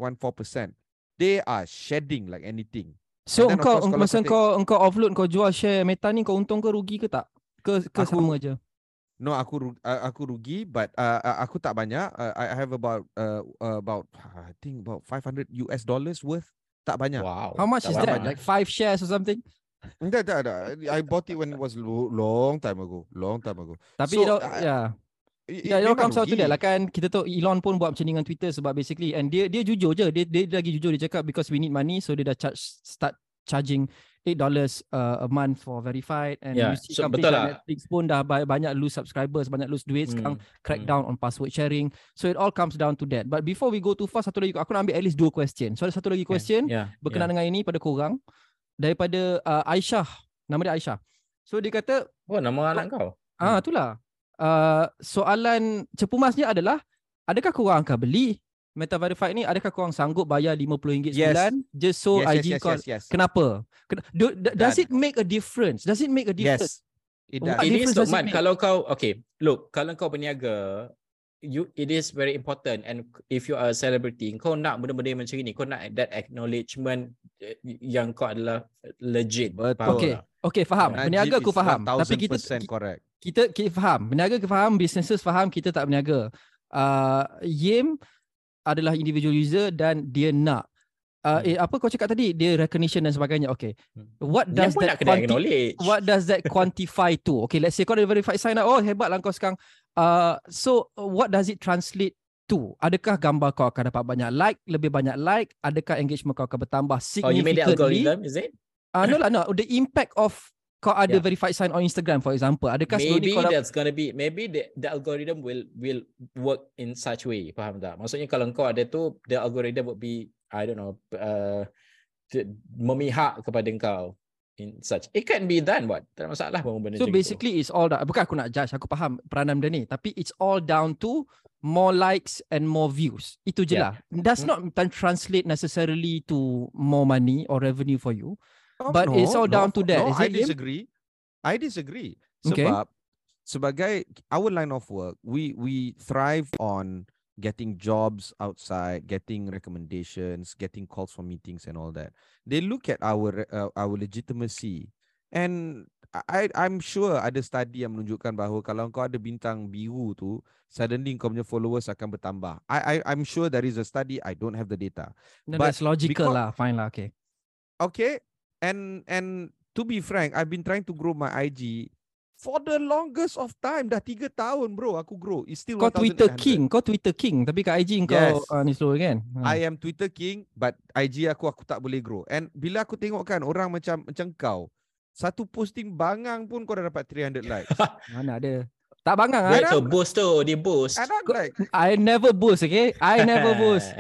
They are shedding like anything. So And engkau course kalau masa kau engkau engkau offload kau jual share Meta ni kau untung ke rugi ke tak? Ke ke Aku- sama aja? No, aku ru- uh, aku rugi, but uh, uh, aku tak banyak. Uh, I have about uh, uh, about I think about 500 US dollars worth. Tak banyak. Wow. How much is tak that? banyak. Like five shares or something? Tak, tak, tak. I bought it when it was lo- long time ago. Long time ago. Tapi So, it all, I- yeah. It, Yeah, it all memang comes out to that lah kan. Kita tahu Elon pun buat macam ni dengan Twitter sebab basically and dia dia jujur je. Dia dia lagi jujur dia cakap because we need money so dia dah charge start charging $8 uh, a month for verified and Yeah, you see so companies betul like lah. Netflix pun dah ba- banyak lose subscribers, banyak lose duit sekarang crack down on password sharing. So it all comes down to that. But before we go too far, satu lagi aku nak ambil at least dua question. So ada satu lagi question Yeah, berkenaan yeah. dengan ini pada korang daripada uh, Aisyah. Nama dia Aisyah. So dia kata Oh, nama anak kau. Ah, itulah. Uh, soalan cepu masnya adalah adakah korang akan beli Meta Verified ni? Adakah korang sanggup bayar RM50 Yes. sebulan just so yes, IG yes, yes, kau yes, yes. Kenapa? Ken- do, d- does it make a difference? Does it make a difference? Yes. It does. It Lukman, make? kalau kau okay, look, kalau kau berniaga, you it is very important and if you are a celebrity, kau nak benda-benda macam ni, kau nak that acknowledgement eh, yang kau adalah legit. Betul. Okay, okay faham. Najib Berniaga aku faham. Tapi kita 1000% correct. kita kita faham. Berniaga kita faham, businesses faham, kita tak berniaga. Uh, Yim adalah individual user dan dia nak Uh, Hmm. eh, apa kau cakap tadi dia recognition dan sebagainya okay Hmm. what does pun that quanti- acknowledge. what does that quantify to? Okay, let's say kau ada verified sign up. Oh, hebat lah kau sekarang. Uh, so, what does it translate to? Adakah gambar kau akan dapat banyak like, lebih banyak like? Adakah engagement kau akan bertambah Oh, you made the significantly? algorithm, is it? Uh, no lah, no. The impact of kau ada Yeah. verified sign on Instagram, for example. Adakah Maybe kau that's gonna be maybe the, the algorithm will will work in such way. Faham tak? Maksudnya kalau kau ada tu, the algorithm would be I don't know uh, memihak kepada kau in such. It can be done what? Tak ada masalah pun benda So basically it's all that. Bukan aku nak judge, aku faham peranan benda ni. Tapi it's all down to more likes and more views. Itu je Yeah. lah. Does Hmm. not translate necessarily to more money or revenue for you. Oh, But it's all down to that, No, is I it, disagree. I disagree. Okay. Sebab sebagai our line of work, we we thrive on getting jobs outside, getting recommendations, getting calls for meetings and all that. They look at our uh, our legitimacy and I I'm sure ada study yang menunjukkan bahawa kalau kau ada bintang biru tu, suddenly kau punya followers akan bertambah. I I I'm sure there is a study. I don't have the data. But that's logical because- lah. Fine lah. Okay. okay and and to be frank i've been trying to grow my ig for the longest of time dah tiga tahun bro aku grow it's still Kau Twitter 1800. king, kau Twitter king tapi kat IG kau uh, ni slow kan? Ha. I am Twitter king but IG aku aku tak boleh grow and bila aku tengok kan orang macam macam kau satu posting bangang pun kau dah dapat 300 likes Mana ada. Tak bangang ah. so boost tu, dia boost. and I'm like I never boost, okay? I never boost.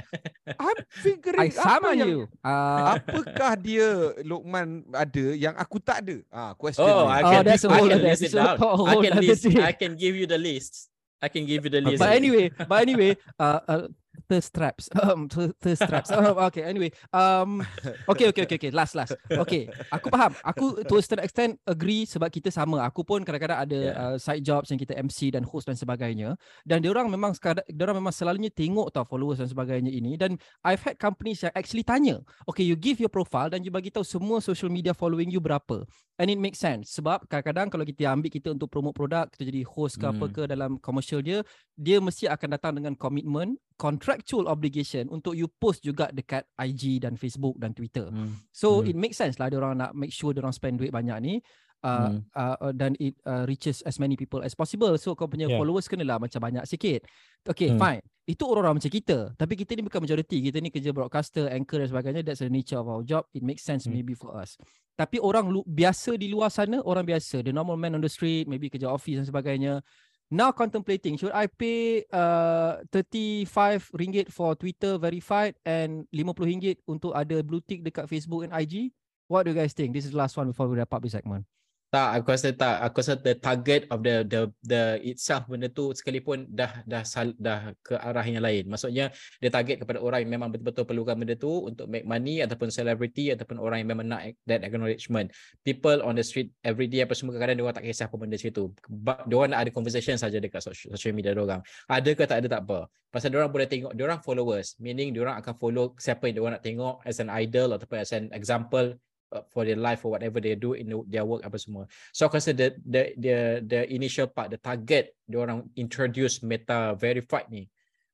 I'm figuring I sama yang you. Uh, apakah dia Lokman ada yang aku tak ada ah question Oh, dia. I Oh, can, that's a I whole can list it down. I can list. I can give you the list. I can give you the list. but anyway, but anyway, uh, uh thirst traps. Um, thir- thirst traps. Um, okay, anyway. Um, okay, okay, okay, okay. Last, last. Okay, aku faham. Aku to a certain extent agree sebab kita sama. Aku pun kadang-kadang ada Yeah. uh, side jobs yang kita MC dan host dan sebagainya. Dan orang memang sekadar, dia orang memang selalunya tengok tau followers dan sebagainya ini. Dan I've had companies yang actually tanya, okay, you give your profile dan you bagi tahu semua social media following you berapa. And it makes sense sebab kadang-kadang kalau kita ambil kita untuk promote produk, kita jadi host ke apa Hmm. ke dalam commercial dia, dia mesti akan datang dengan komitmen, contractual obligation untuk you post juga dekat IG dan Facebook dan Twitter. Hmm. So Hmm. it makes sense lah dia orang nak make sure dia orang spend duit banyak ni. Uh, Hmm. uh, uh, dan it uh, reaches as many people as possible. So kau punya Yeah. followers kenalah macam banyak sikit. Okay, Hmm. fine. Itu orang-orang macam kita. Tapi kita ni bukan majority. Kita ni kerja broadcaster, anchor dan sebagainya. That's the nature of our job. It makes sense Hmm. maybe for us. Tapi orang lu- biasa di luar sana, orang biasa, the normal man on the street, maybe kerja office dan sebagainya. Now contemplating, should I pay uh, 35 ringgit for Twitter verified and 50 ringgit untuk ada blue tick dekat Facebook and IG? What do you guys think? This is the last one before we wrap up this segment. Tak, aku rasa tak. Aku rasa the target of the the the itself benda tu sekalipun dah dah sal, dah ke arah yang lain. Maksudnya dia target kepada orang yang memang betul-betul perlukan benda tu untuk make money ataupun celebrity ataupun orang yang memang nak that acknowledgement. People on the street every day apa semua kadang-kadang dia orang tak kisah apa benda macam tu. But dia orang nak ada conversation saja dekat social, social media dia orang. Ada ke tak ada tak apa. Pasal dia orang boleh tengok dia orang followers, meaning dia orang akan follow siapa yang dia orang nak tengok as an idol ataupun as an example for their life or whatever they do in the, their work apa semua. So aku rasa the the the the initial part, the target dia orang introduce meta verified ni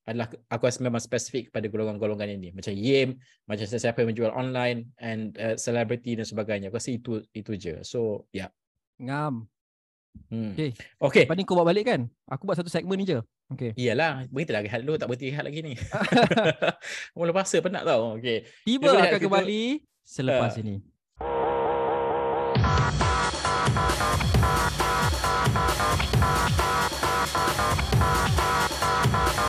adalah aku rasa memang spesifik kepada golongan-golongan ini macam Yim, macam sesiapa yang menjual online and uh, celebrity dan sebagainya. Aku rasa itu itu je. So yeah. Ngam. Hmm. Okay. Okay. Lepas ni kau buat balik kan? Aku buat satu segmen ni je. Okay. Iyalah, berhenti lah rehat dulu, tak berhenti rehat lagi ni. Mula puasa penat tau. Okay. Tiba akan kembali selepas Ah. ini.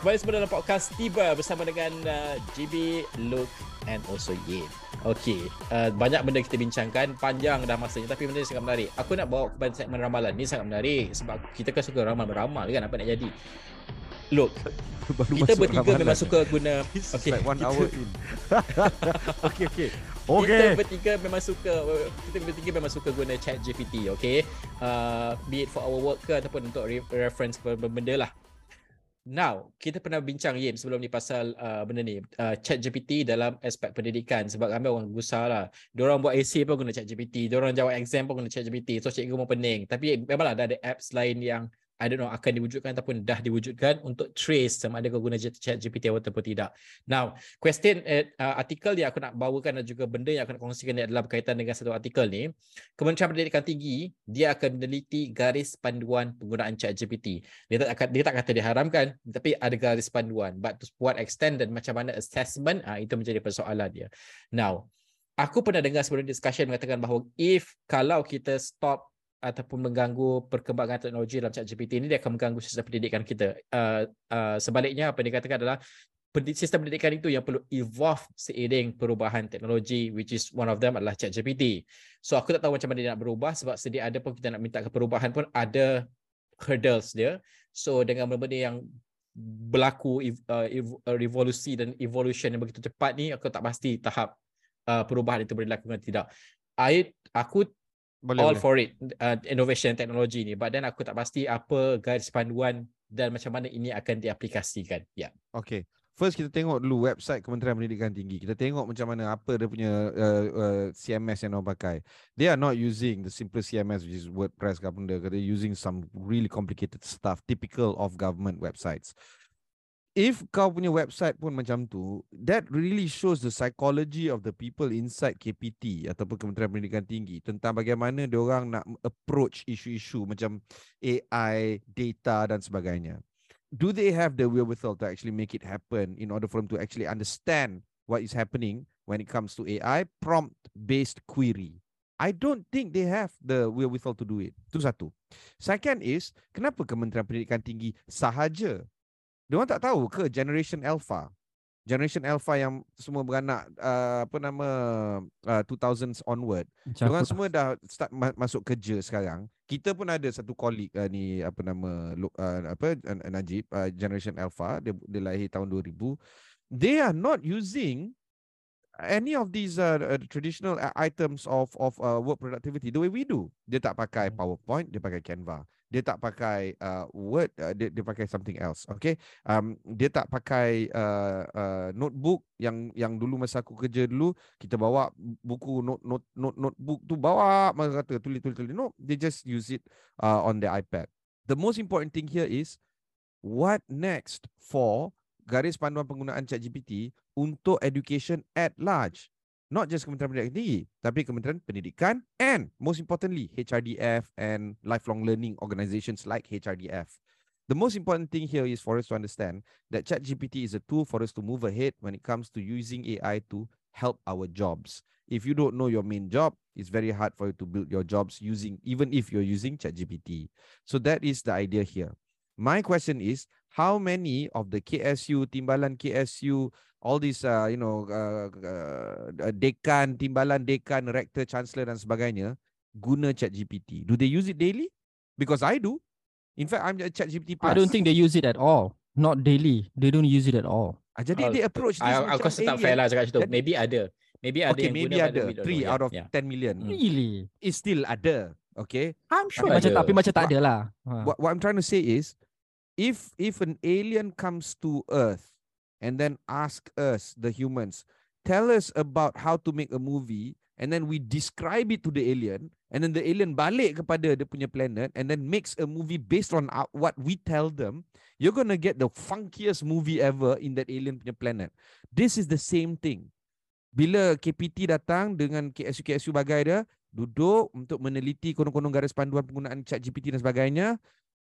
Kembali semua dalam podcast Tiba bersama dengan uh, GB, Luke and also Yin. Okay, uh, banyak benda kita bincangkan, panjang dah masanya tapi benda ni sangat menarik. Aku nak bawa kepada segmen ramalan ni sangat menarik sebab kita kan suka ramal-ramal kan apa nak jadi. Look, Baru kita bertiga Ramadan. memang suka guna Okay, like one kita- hour in. okay, okay. Kita bertiga memang suka kita bertiga memang suka guna chat GPT, okay? Uh, be it for our work ke ataupun untuk re- reference benda lah. Now, kita pernah bincang Yim sebelum ni pasal uh, benda ni, uh, chat GPT dalam aspek pendidikan sebab ramai orang gusar lah. Diorang buat essay pun guna chat GPT, diorang jawab exam pun guna chat GPT. So cikgu pun pening. Tapi memanglah ada apps lain yang I don't know akan diwujudkan ataupun dah diwujudkan untuk trace sama ada kau guna chat GPT ataupun tidak. Now, question uh, uh, artikel yang aku nak bawakan dan juga benda yang aku nak kongsikan adalah berkaitan dengan satu artikel ni. Kementerian Pendidikan Tinggi dia akan meneliti garis panduan penggunaan chat GPT. Dia tak dia tak kata diharamkan tapi ada garis panduan. But to what extent dan macam mana assessment ah itu menjadi persoalan dia. Now, aku pernah dengar sebelum discussion mengatakan bahawa if kalau kita stop ataupun mengganggu perkembangan teknologi dalam chat GPT ini dia akan mengganggu sistem pendidikan kita. Uh, uh, sebaliknya apa yang dikatakan adalah sistem pendidikan itu yang perlu evolve seiring perubahan teknologi which is one of them adalah chat GPT. So aku tak tahu macam mana dia nak berubah sebab sedia ada pun kita nak minta ke perubahan pun ada hurdles dia. So dengan benda-benda yang berlaku uh, uh, revolusi dan evolution yang begitu cepat ni aku tak pasti tahap uh, perubahan itu boleh dilakukan atau tidak. I aku Boleh, all boleh. for it uh, innovation teknologi ni but then aku tak pasti apa garis panduan dan macam mana ini akan diaplikasikan. Ya. Yeah. Okay. First kita tengok dulu website Kementerian Pendidikan Tinggi. Kita tengok macam mana apa dia punya uh, uh, CMS yang orang pakai. They are not using the simplest CMS which is WordPress ke apa benda. They're using some really complicated stuff typical of government websites. If kau punya website pun macam tu, that really shows the psychology of the people inside KPT ataupun Kementerian Pendidikan Tinggi tentang bagaimana dia orang nak approach isu-isu macam AI, data dan sebagainya. Do they have the wherewithal to actually make it happen in order for them to actually understand what is happening when it comes to AI prompt-based query? I don't think they have the wherewithal to do it. Itu satu. Second is, kenapa Kementerian Pendidikan Tinggi sahaja dia orang tak tahu ke generation alpha? Generation alpha yang semua beranak uh, apa nama uh, 2000s onward. Dia orang semua dah start ma- masuk kerja sekarang. Kita pun ada satu colleague uh, ni apa nama uh, apa uh, Najib uh, generation alpha. Dia, dia lahir tahun 2000 they are not using any of these uh, uh, traditional items of of uh, work productivity the way we do dia tak pakai hmm. powerpoint dia pakai canva. Dia tak pakai uh, word uh, dia dia pakai something else okay? Um dia tak pakai uh, uh, notebook yang yang dulu masa aku kerja dulu kita bawa buku note note note notebook tu bawa masa kata tulis tulis tulis. No they just use it uh, on the ipad. The most important thing here is what next for garis panduan penggunaan ChatGPT untuk education at large not just Kementerian Pendidikan Tinggi, tapi Kementerian Pendidikan and most importantly HRDF and lifelong learning organizations like HRDF. The most important thing here is for us to understand that ChatGPT is a tool for us to move ahead when it comes to using AI to help our jobs. If you don't know your main job, it's very hard for you to build your jobs using, even if you're using ChatGPT. So that is the idea here. My question is, how many of the KSU, Timbalan KSU, all these uh, you know uh, uh, dekan timbalan dekan rector chancellor dan sebagainya guna chat GPT do they use it daily? Because i do. In fact i'm a chat GPT plus i don't think they use it at all. Not daily. They don't use it at all. Ah, jadi uh, they approach this I, aku rasa tak fair lah cakap macam tu. Maybe ada. Maybe ada okay, yang maybe guna ada. 3 out of yeah. 10 million. Really? It's still ada. Okay? I'm sure tapi macam tapi macam tak ada lah. What, what i'm trying to say is if if an alien comes to earth and then ask us, the humans, tell us about how to make a movie, and then we describe it to the alien, and then the alien balik kepada the punya planet, and then makes a movie based on what we tell them, you're gonna get the funkiest movie ever in that alien punya planet. This is the same thing. Bila KPT datang dengan KSU-KSU bagai dia, duduk untuk meneliti konon-konon garis panduan penggunaan chat GPT dan sebagainya,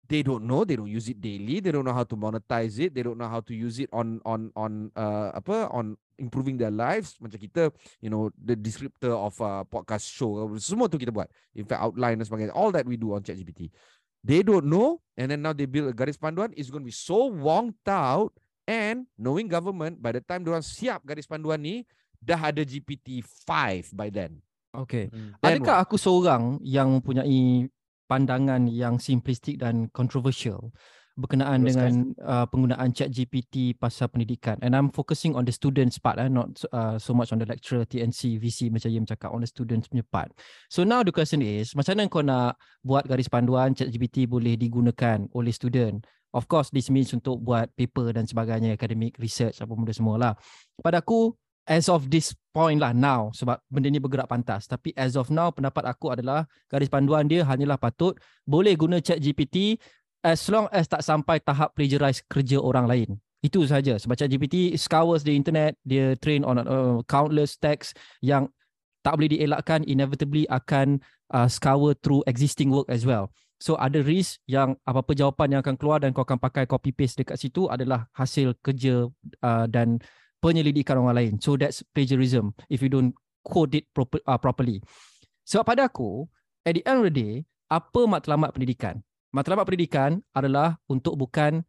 they don't know they don't use it daily they don't know how to monetize it they don't know how to use it on on on uh, apa on improving their lives macam kita you know the descriptor of a podcast show semua tu kita buat in fact outline dan sebagainya all that we do on ChatGPT they don't know and then now they build a garis panduan is going to be so wonged out and knowing government by the time diorang siap garis panduan ni dah ada GPT-5 by then Okay. Hmm. Adakah what? aku seorang yang mempunyai pandangan yang simplistik dan controversial berkenaan Teruskan. dengan uh, penggunaan chat GPT pasal pendidikan. And I'm focusing on the students part eh, not uh, so much on the lecturer TNC VC macam yang cakap on the students punya part. So now the question is macam mana kau nak buat garis panduan chat GPT boleh digunakan oleh student? Of course this means untuk buat paper dan sebagainya academic research apa benda semua lah pada aku as of this point lah now sebab benda ni bergerak pantas. Tapi as of now pendapat aku adalah garis panduan dia hanyalah patut boleh guna chat GPT as long as tak sampai tahap plagiarize kerja orang lain. Itu saja sebab chat GPT scours the internet dia train on uh, countless text yang tak boleh dielakkan inevitably akan uh, scour through existing work as well. So ada risk yang apa-apa jawapan yang akan keluar dan kau akan pakai copy paste dekat situ adalah hasil kerja uh, dan penyelidikan orang lain. So that's plagiarism if you don't code it proper, uh, properly. Sebab pada aku, at the end of the day, apa matlamat pendidikan? Matlamat pendidikan adalah untuk bukan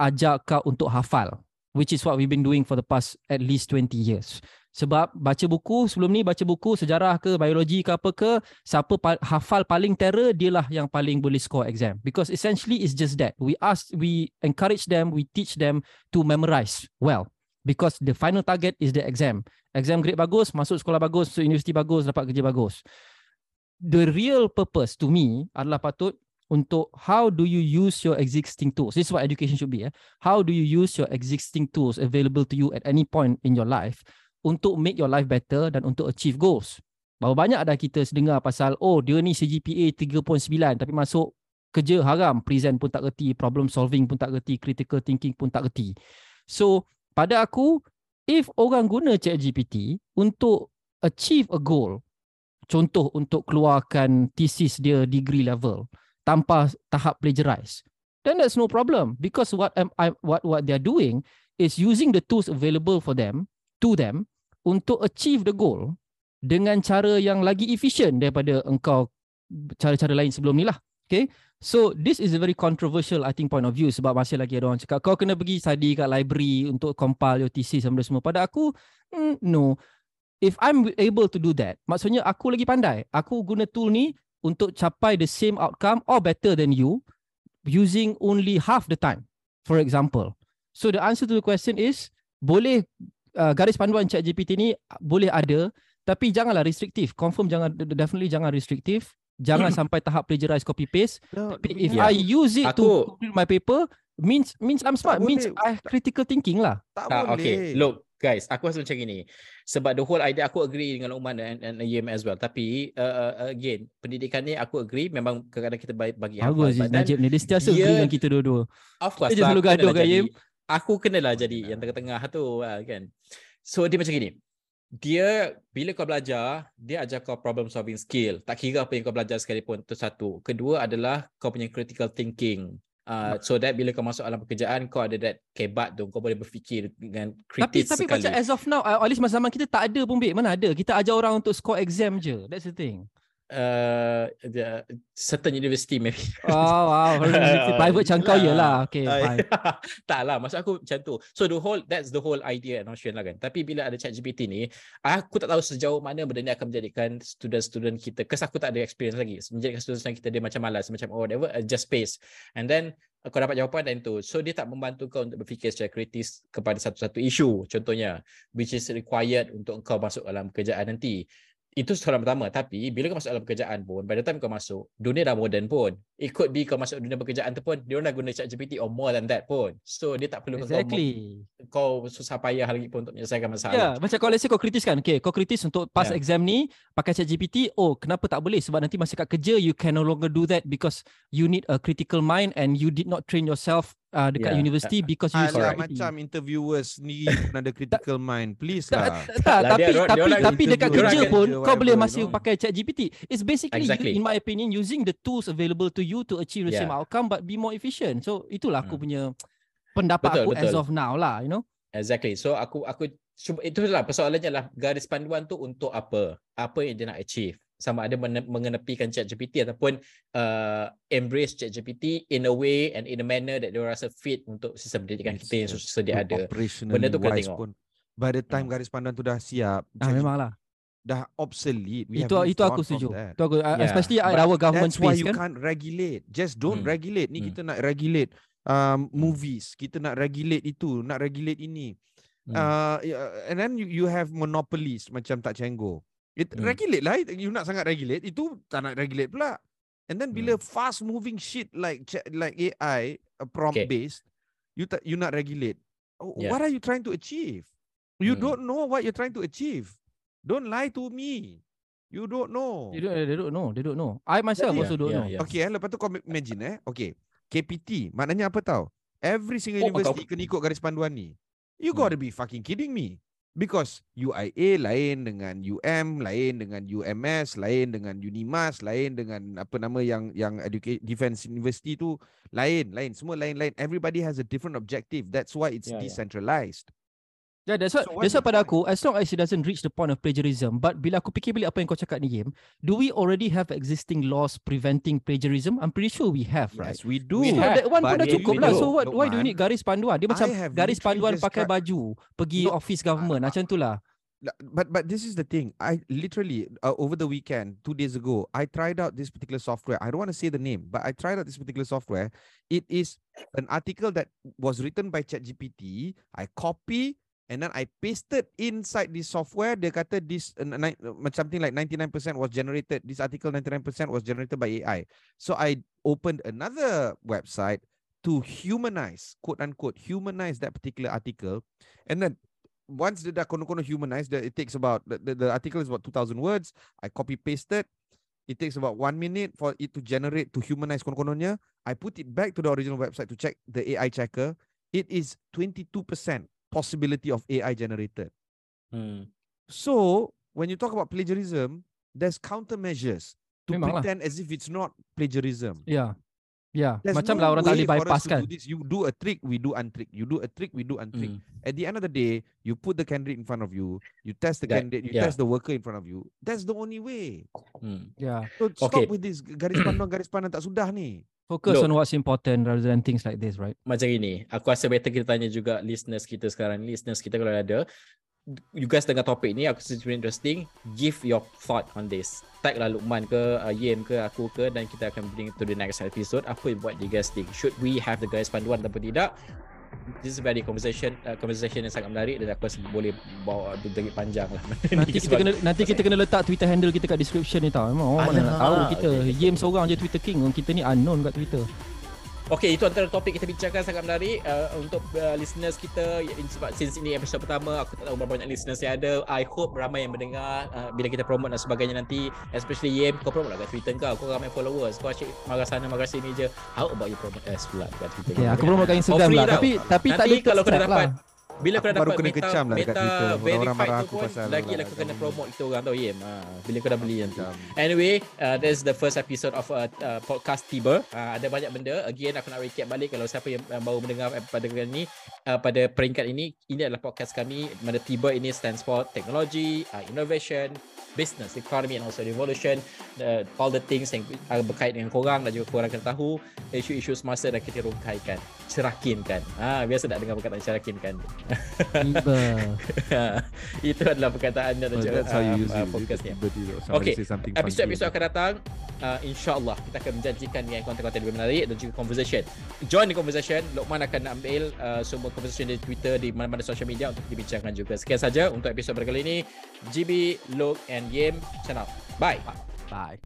ajak kau untuk hafal. Which is what we've been doing for the past at least 20 years. Sebab baca buku, sebelum ni baca buku sejarah ke, biologi ke apa ke, siapa pa- hafal paling terror, dialah yang paling boleh score exam. Because essentially it's just that. We ask, we encourage them, we teach them to memorize well because the final target is the exam. Exam grade bagus, masuk sekolah bagus, masuk universiti bagus, dapat kerja bagus. The real purpose to me adalah patut untuk how do you use your existing tools. This is what education should be. Eh? How do you use your existing tools available to you at any point in your life untuk make your life better dan untuk achieve goals. Berapa banyak ada kita sedengar pasal, oh dia ni CGPA 3.9 tapi masuk kerja haram, present pun tak kerti, problem solving pun tak kerti, critical thinking pun tak kerti. So pada aku if orang guna ChatGPT untuk achieve a goal contoh untuk keluarkan thesis dia degree level tanpa tahap plagiarize then that's no problem because what am I what what they're doing is using the tools available for them to them untuk achieve the goal dengan cara yang lagi efisien daripada engkau cara-cara lain sebelum ni lah okay? So this is a very controversial I think point of view sebab masih lagi ada orang cakap kau kena pergi study kat library untuk compile your thesis sama semua. Pada aku mm, no. If I'm able to do that maksudnya aku lagi pandai. Aku guna tool ni untuk capai the same outcome or better than you using only half the time for example. So the answer to the question is boleh uh, garis panduan chat GPT ni boleh ada tapi janganlah restriktif confirm jangan definitely jangan restriktif jangan sampai tahap plagiarize copy paste No, tapi we- if Yeah. I use it to Aku- complete my paper means means I'm smart Tak means boleh. I have critical thinking lah tak Tak, boleh. okay. Look, guys, aku rasa macam gini. Sebab the whole idea, aku agree dengan Uman dan, dan Yim as well. Tapi, uh, uh, again, pendidikan ni aku agree. Memang kadang-kadang kita bagi, bagi bagus Najib ni dia sentiasa dia- agree dengan kita dua-dua Of course lah, selalu aku gaduh kan, jadi, Yim? Aku kenalah jadi yang tengah-tengah tu lah, kan. So dia macam gini. Dia bila kau belajar, dia ajar kau problem solving skill. Tak kira apa yang kau belajar sekalipun itu satu. Kedua adalah kau punya critical thinking. Uh, so that bila kau masuk dalam pekerjaan kau ada that kebat tu kau boleh berfikir dengan tapi kritis tapi sekali. macam as of now uh, at least masa zaman kita tak ada pun Bik. mana ada kita ajar orang untuk score exam je that's the thing uh, the certain university maybe. oh wow private macam kau je lah okay Ah, fine tak lah, maksud aku macam tu. So the whole that's the whole idea and notion lah kan. Tapi bila ada chat GPT ni, aku tak tahu sejauh mana benda ni akan menjadikan student-student kita, kes aku tak ada experience lagi, menjadikan student-student kita dia macam malas, macam oh whatever, uh, just space. And then kau dapat jawapan dan tu. So dia tak membantu kau untuk berfikir secara kritis kepada satu-satu isu contohnya which is required untuk kau masuk dalam pekerjaan nanti. Itu soalan pertama. Tapi bila kau masuk dalam pekerjaan pun, the time kau masuk, dunia dah modern pun. It could be kau masuk dunia pekerjaan tu pun, dia orang dah guna chat GPT or more than that pun. So dia tak perlu exactly kau, kau susah payah lagi pun untuk menyelesaikan Ya, masalah. yeah, macam kalau let's say kau kritis kan. Okay, kau kritis untuk pass Yeah. exam ni pakai chat GPT. Oh, kenapa tak boleh? Sebab nanti masa kat kerja, you can no longer do that because you need a critical mind and you did not train yourself uh, dekat Yeah. university because you Alah, macam interviewers ni pun ada critical mind. Please Tak, lah. tak, tak, Lah, tapi dia- tapi tapi dekat kerja orang pun kau boleh masih pakai chat GPT. It's basically Exactly. you, in my opinion using the tools available to you to achieve the Yeah. same outcome but be more efficient. So itulah aku Hmm. punya pendapat Betul, aku as betul. of now lah, you know. Exactly. So aku aku cuba itulah persoalannya lah garis panduan tu untuk apa? Apa yang dia nak achieve? Sama ada mengenepikan chat GPT ataupun uh, embrace chat GPT in a way and in a manner that dia rasa fit untuk sistem pendidikan kita yang sedia ada. Benda tu kena wise tengok. pun. By the time Hmm. garis panduan tu dah siap, Ah memanglah. Dah obsolete. We Itu have itu aku setuju. Itu aku Yeah, especially but our government That's why space you kan. can't regulate. Just don't Hmm. regulate. Ni Hmm. kita nak regulate um, movies. Kita nak regulate itu. Nak regulate ini. Hmm. Uh, yeah, and then you, you have monopolies macam tak cenggo. It, Hmm. Regulate lah. You nak sangat regulate. Itu tak nak regulate pula. And then bila Hmm. fast moving shit like like AI, uh, prompt Okay. based, you tak you nak regulate. Oh, Yeah. What are you trying to achieve? You Hmm. don't know what you're trying to achieve. Don't lie to me. You don't know. They don't, they don't know. They don't know. I myself Yeah, also don't yeah, know. yeah. Okay, eh, lepas tu kau ma- imagine eh. Okay, KPT maknanya apa tau? Every single Oh, university kena ikut garis panduan ni. You Hmm. gotta be fucking kidding me. Because UIA lain dengan UM, lain dengan UMS, lain dengan Unimas, lain dengan apa nama yang yang educate defense university tu lain, lain, semua lain-lain. Everybody has a different objective. That's why it's Yeah, yeah. decentralized. Yeah, that's why, So that's why the pada aku, as long as it doesn't reach the point of plagiarism, but bila aku fikir balik apa yang kau cakap ni, Game, do we already have existing laws preventing plagiarism? I'm pretty sure we have, right? Yes, we do. We So have, that one pun dah cukup lah. So what, why do you need garis panduan? Dia macam I garis panduan pakai tried- baju, pergi No, office government, I- macam tu lah. La- but but this is the thing i literally uh, over the weekend two days ago i tried out this particular software i don't want to say the name but i tried out this particular software it is an article that was written by ChatGPT i copy and then i pasted inside this software dia kata this uh, something like 99% was generated this article 99% was generated by ai so i opened another website to humanize quote unquote humanize that particular article and then once the dah kono-kono humanized, that it takes about the, the, the article is about 2000 words. I copy pasted. It takes about one minute for it to generate to humanize kono-kononya. I put it back to the original website to check the AI checker. it is 22% possibility of AI generated. Hmm. So when you talk about plagiarism, there's countermeasures to Memanglah. pretend as if it's not plagiarism. Ya. Ya, There's macam no lah orang tak boleh bypass kan. do this. You do a trick, we do untrick. You do a trick, we do untrick. Hmm. At the end of the day, you put the candidate in front of you, you test the That- candidate, you yeah. test the worker in front of you. That's the only way. Hmm. Ya. So stop Okay. with this garis pandang garis pandang tak sudah ni. Focus Look. on what's important rather than things like this, right? macam ini. Aku rasa better kita tanya juga listeners kita sekarang. ni. Listeners kita kalau ada, you guys dengar topik ni, aku rasa very interesting. Give your thought on this. Tag lah Lukman ke, uh, Yem ke, aku ke dan kita akan bring to the next episode. Apa yang buat you guys think? Should we have the guys panduan atau tidak? This is very conversation uh, conversation yang sangat menarik dan aku rasa boleh bawa lebih panjang lah. Nanti kita kena nanti kita kena letak Twitter handle kita kat description ni tau. Memang orang mana nak tahu kita. Yem seorang je Twitter king. Kita ni unknown kat Twitter. Okay, itu antara topik kita bincangkan sangat menarik uh, untuk uh, listeners kita sebab since ini episode pertama aku tak tahu berapa banyak listeners yang ada. I hope ramai yang mendengar uh, bila kita promote dan sebagainya nanti especially Yem kau promote lah kat Twitter kau. Kau ramai followers. Kau asyik marah sana marah sini je. How about you promote S pula kat Twitter? Kau? aku promote kat Instagram Hopefully lah. tau. Tapi tapi tak ada kalau kau subscribe dapat lah. Bila kau dah Aku baru dapat kena meta, kecam lah meta Twitter. Orang-orang verified marah tu aku pun lagi lah kau kena promote kita orang tau Yem. Ha, bila kau dah beli nanti. Anyway, uh, that's the first episode of uh, uh, podcast Tiba. Uh, ada banyak benda. Again, aku nak recap balik kalau siapa yang uh, baru mendengar pada kali ini, uh, pada peringkat ini, ini adalah podcast kami. Mana Tiba ini stands for technology, uh, innovation, business, economy and also revolution. Uh, all the things yang uh, berkait dengan korang dan juga korang kena tahu isu-isu semasa dan kita rungkaikan, cerakinkan. Ah, biasa tak dengar perkataan cerakinkan. Tiba. Itu adalah perkataan dan Oh, juga you uh, uh, podcast ni. Okay. Episod-episod akan datang uh, InsyaAllah Kita akan menjanjikan Dengan konten-konten lebih menarik Dan juga conversation Join the conversation Lokman akan ambil uh, Semua conversation di Twitter Di mana-mana social media Untuk dibincangkan juga Sekian saja Untuk episod pada kali ini GB, Luke and game channel bye, bye.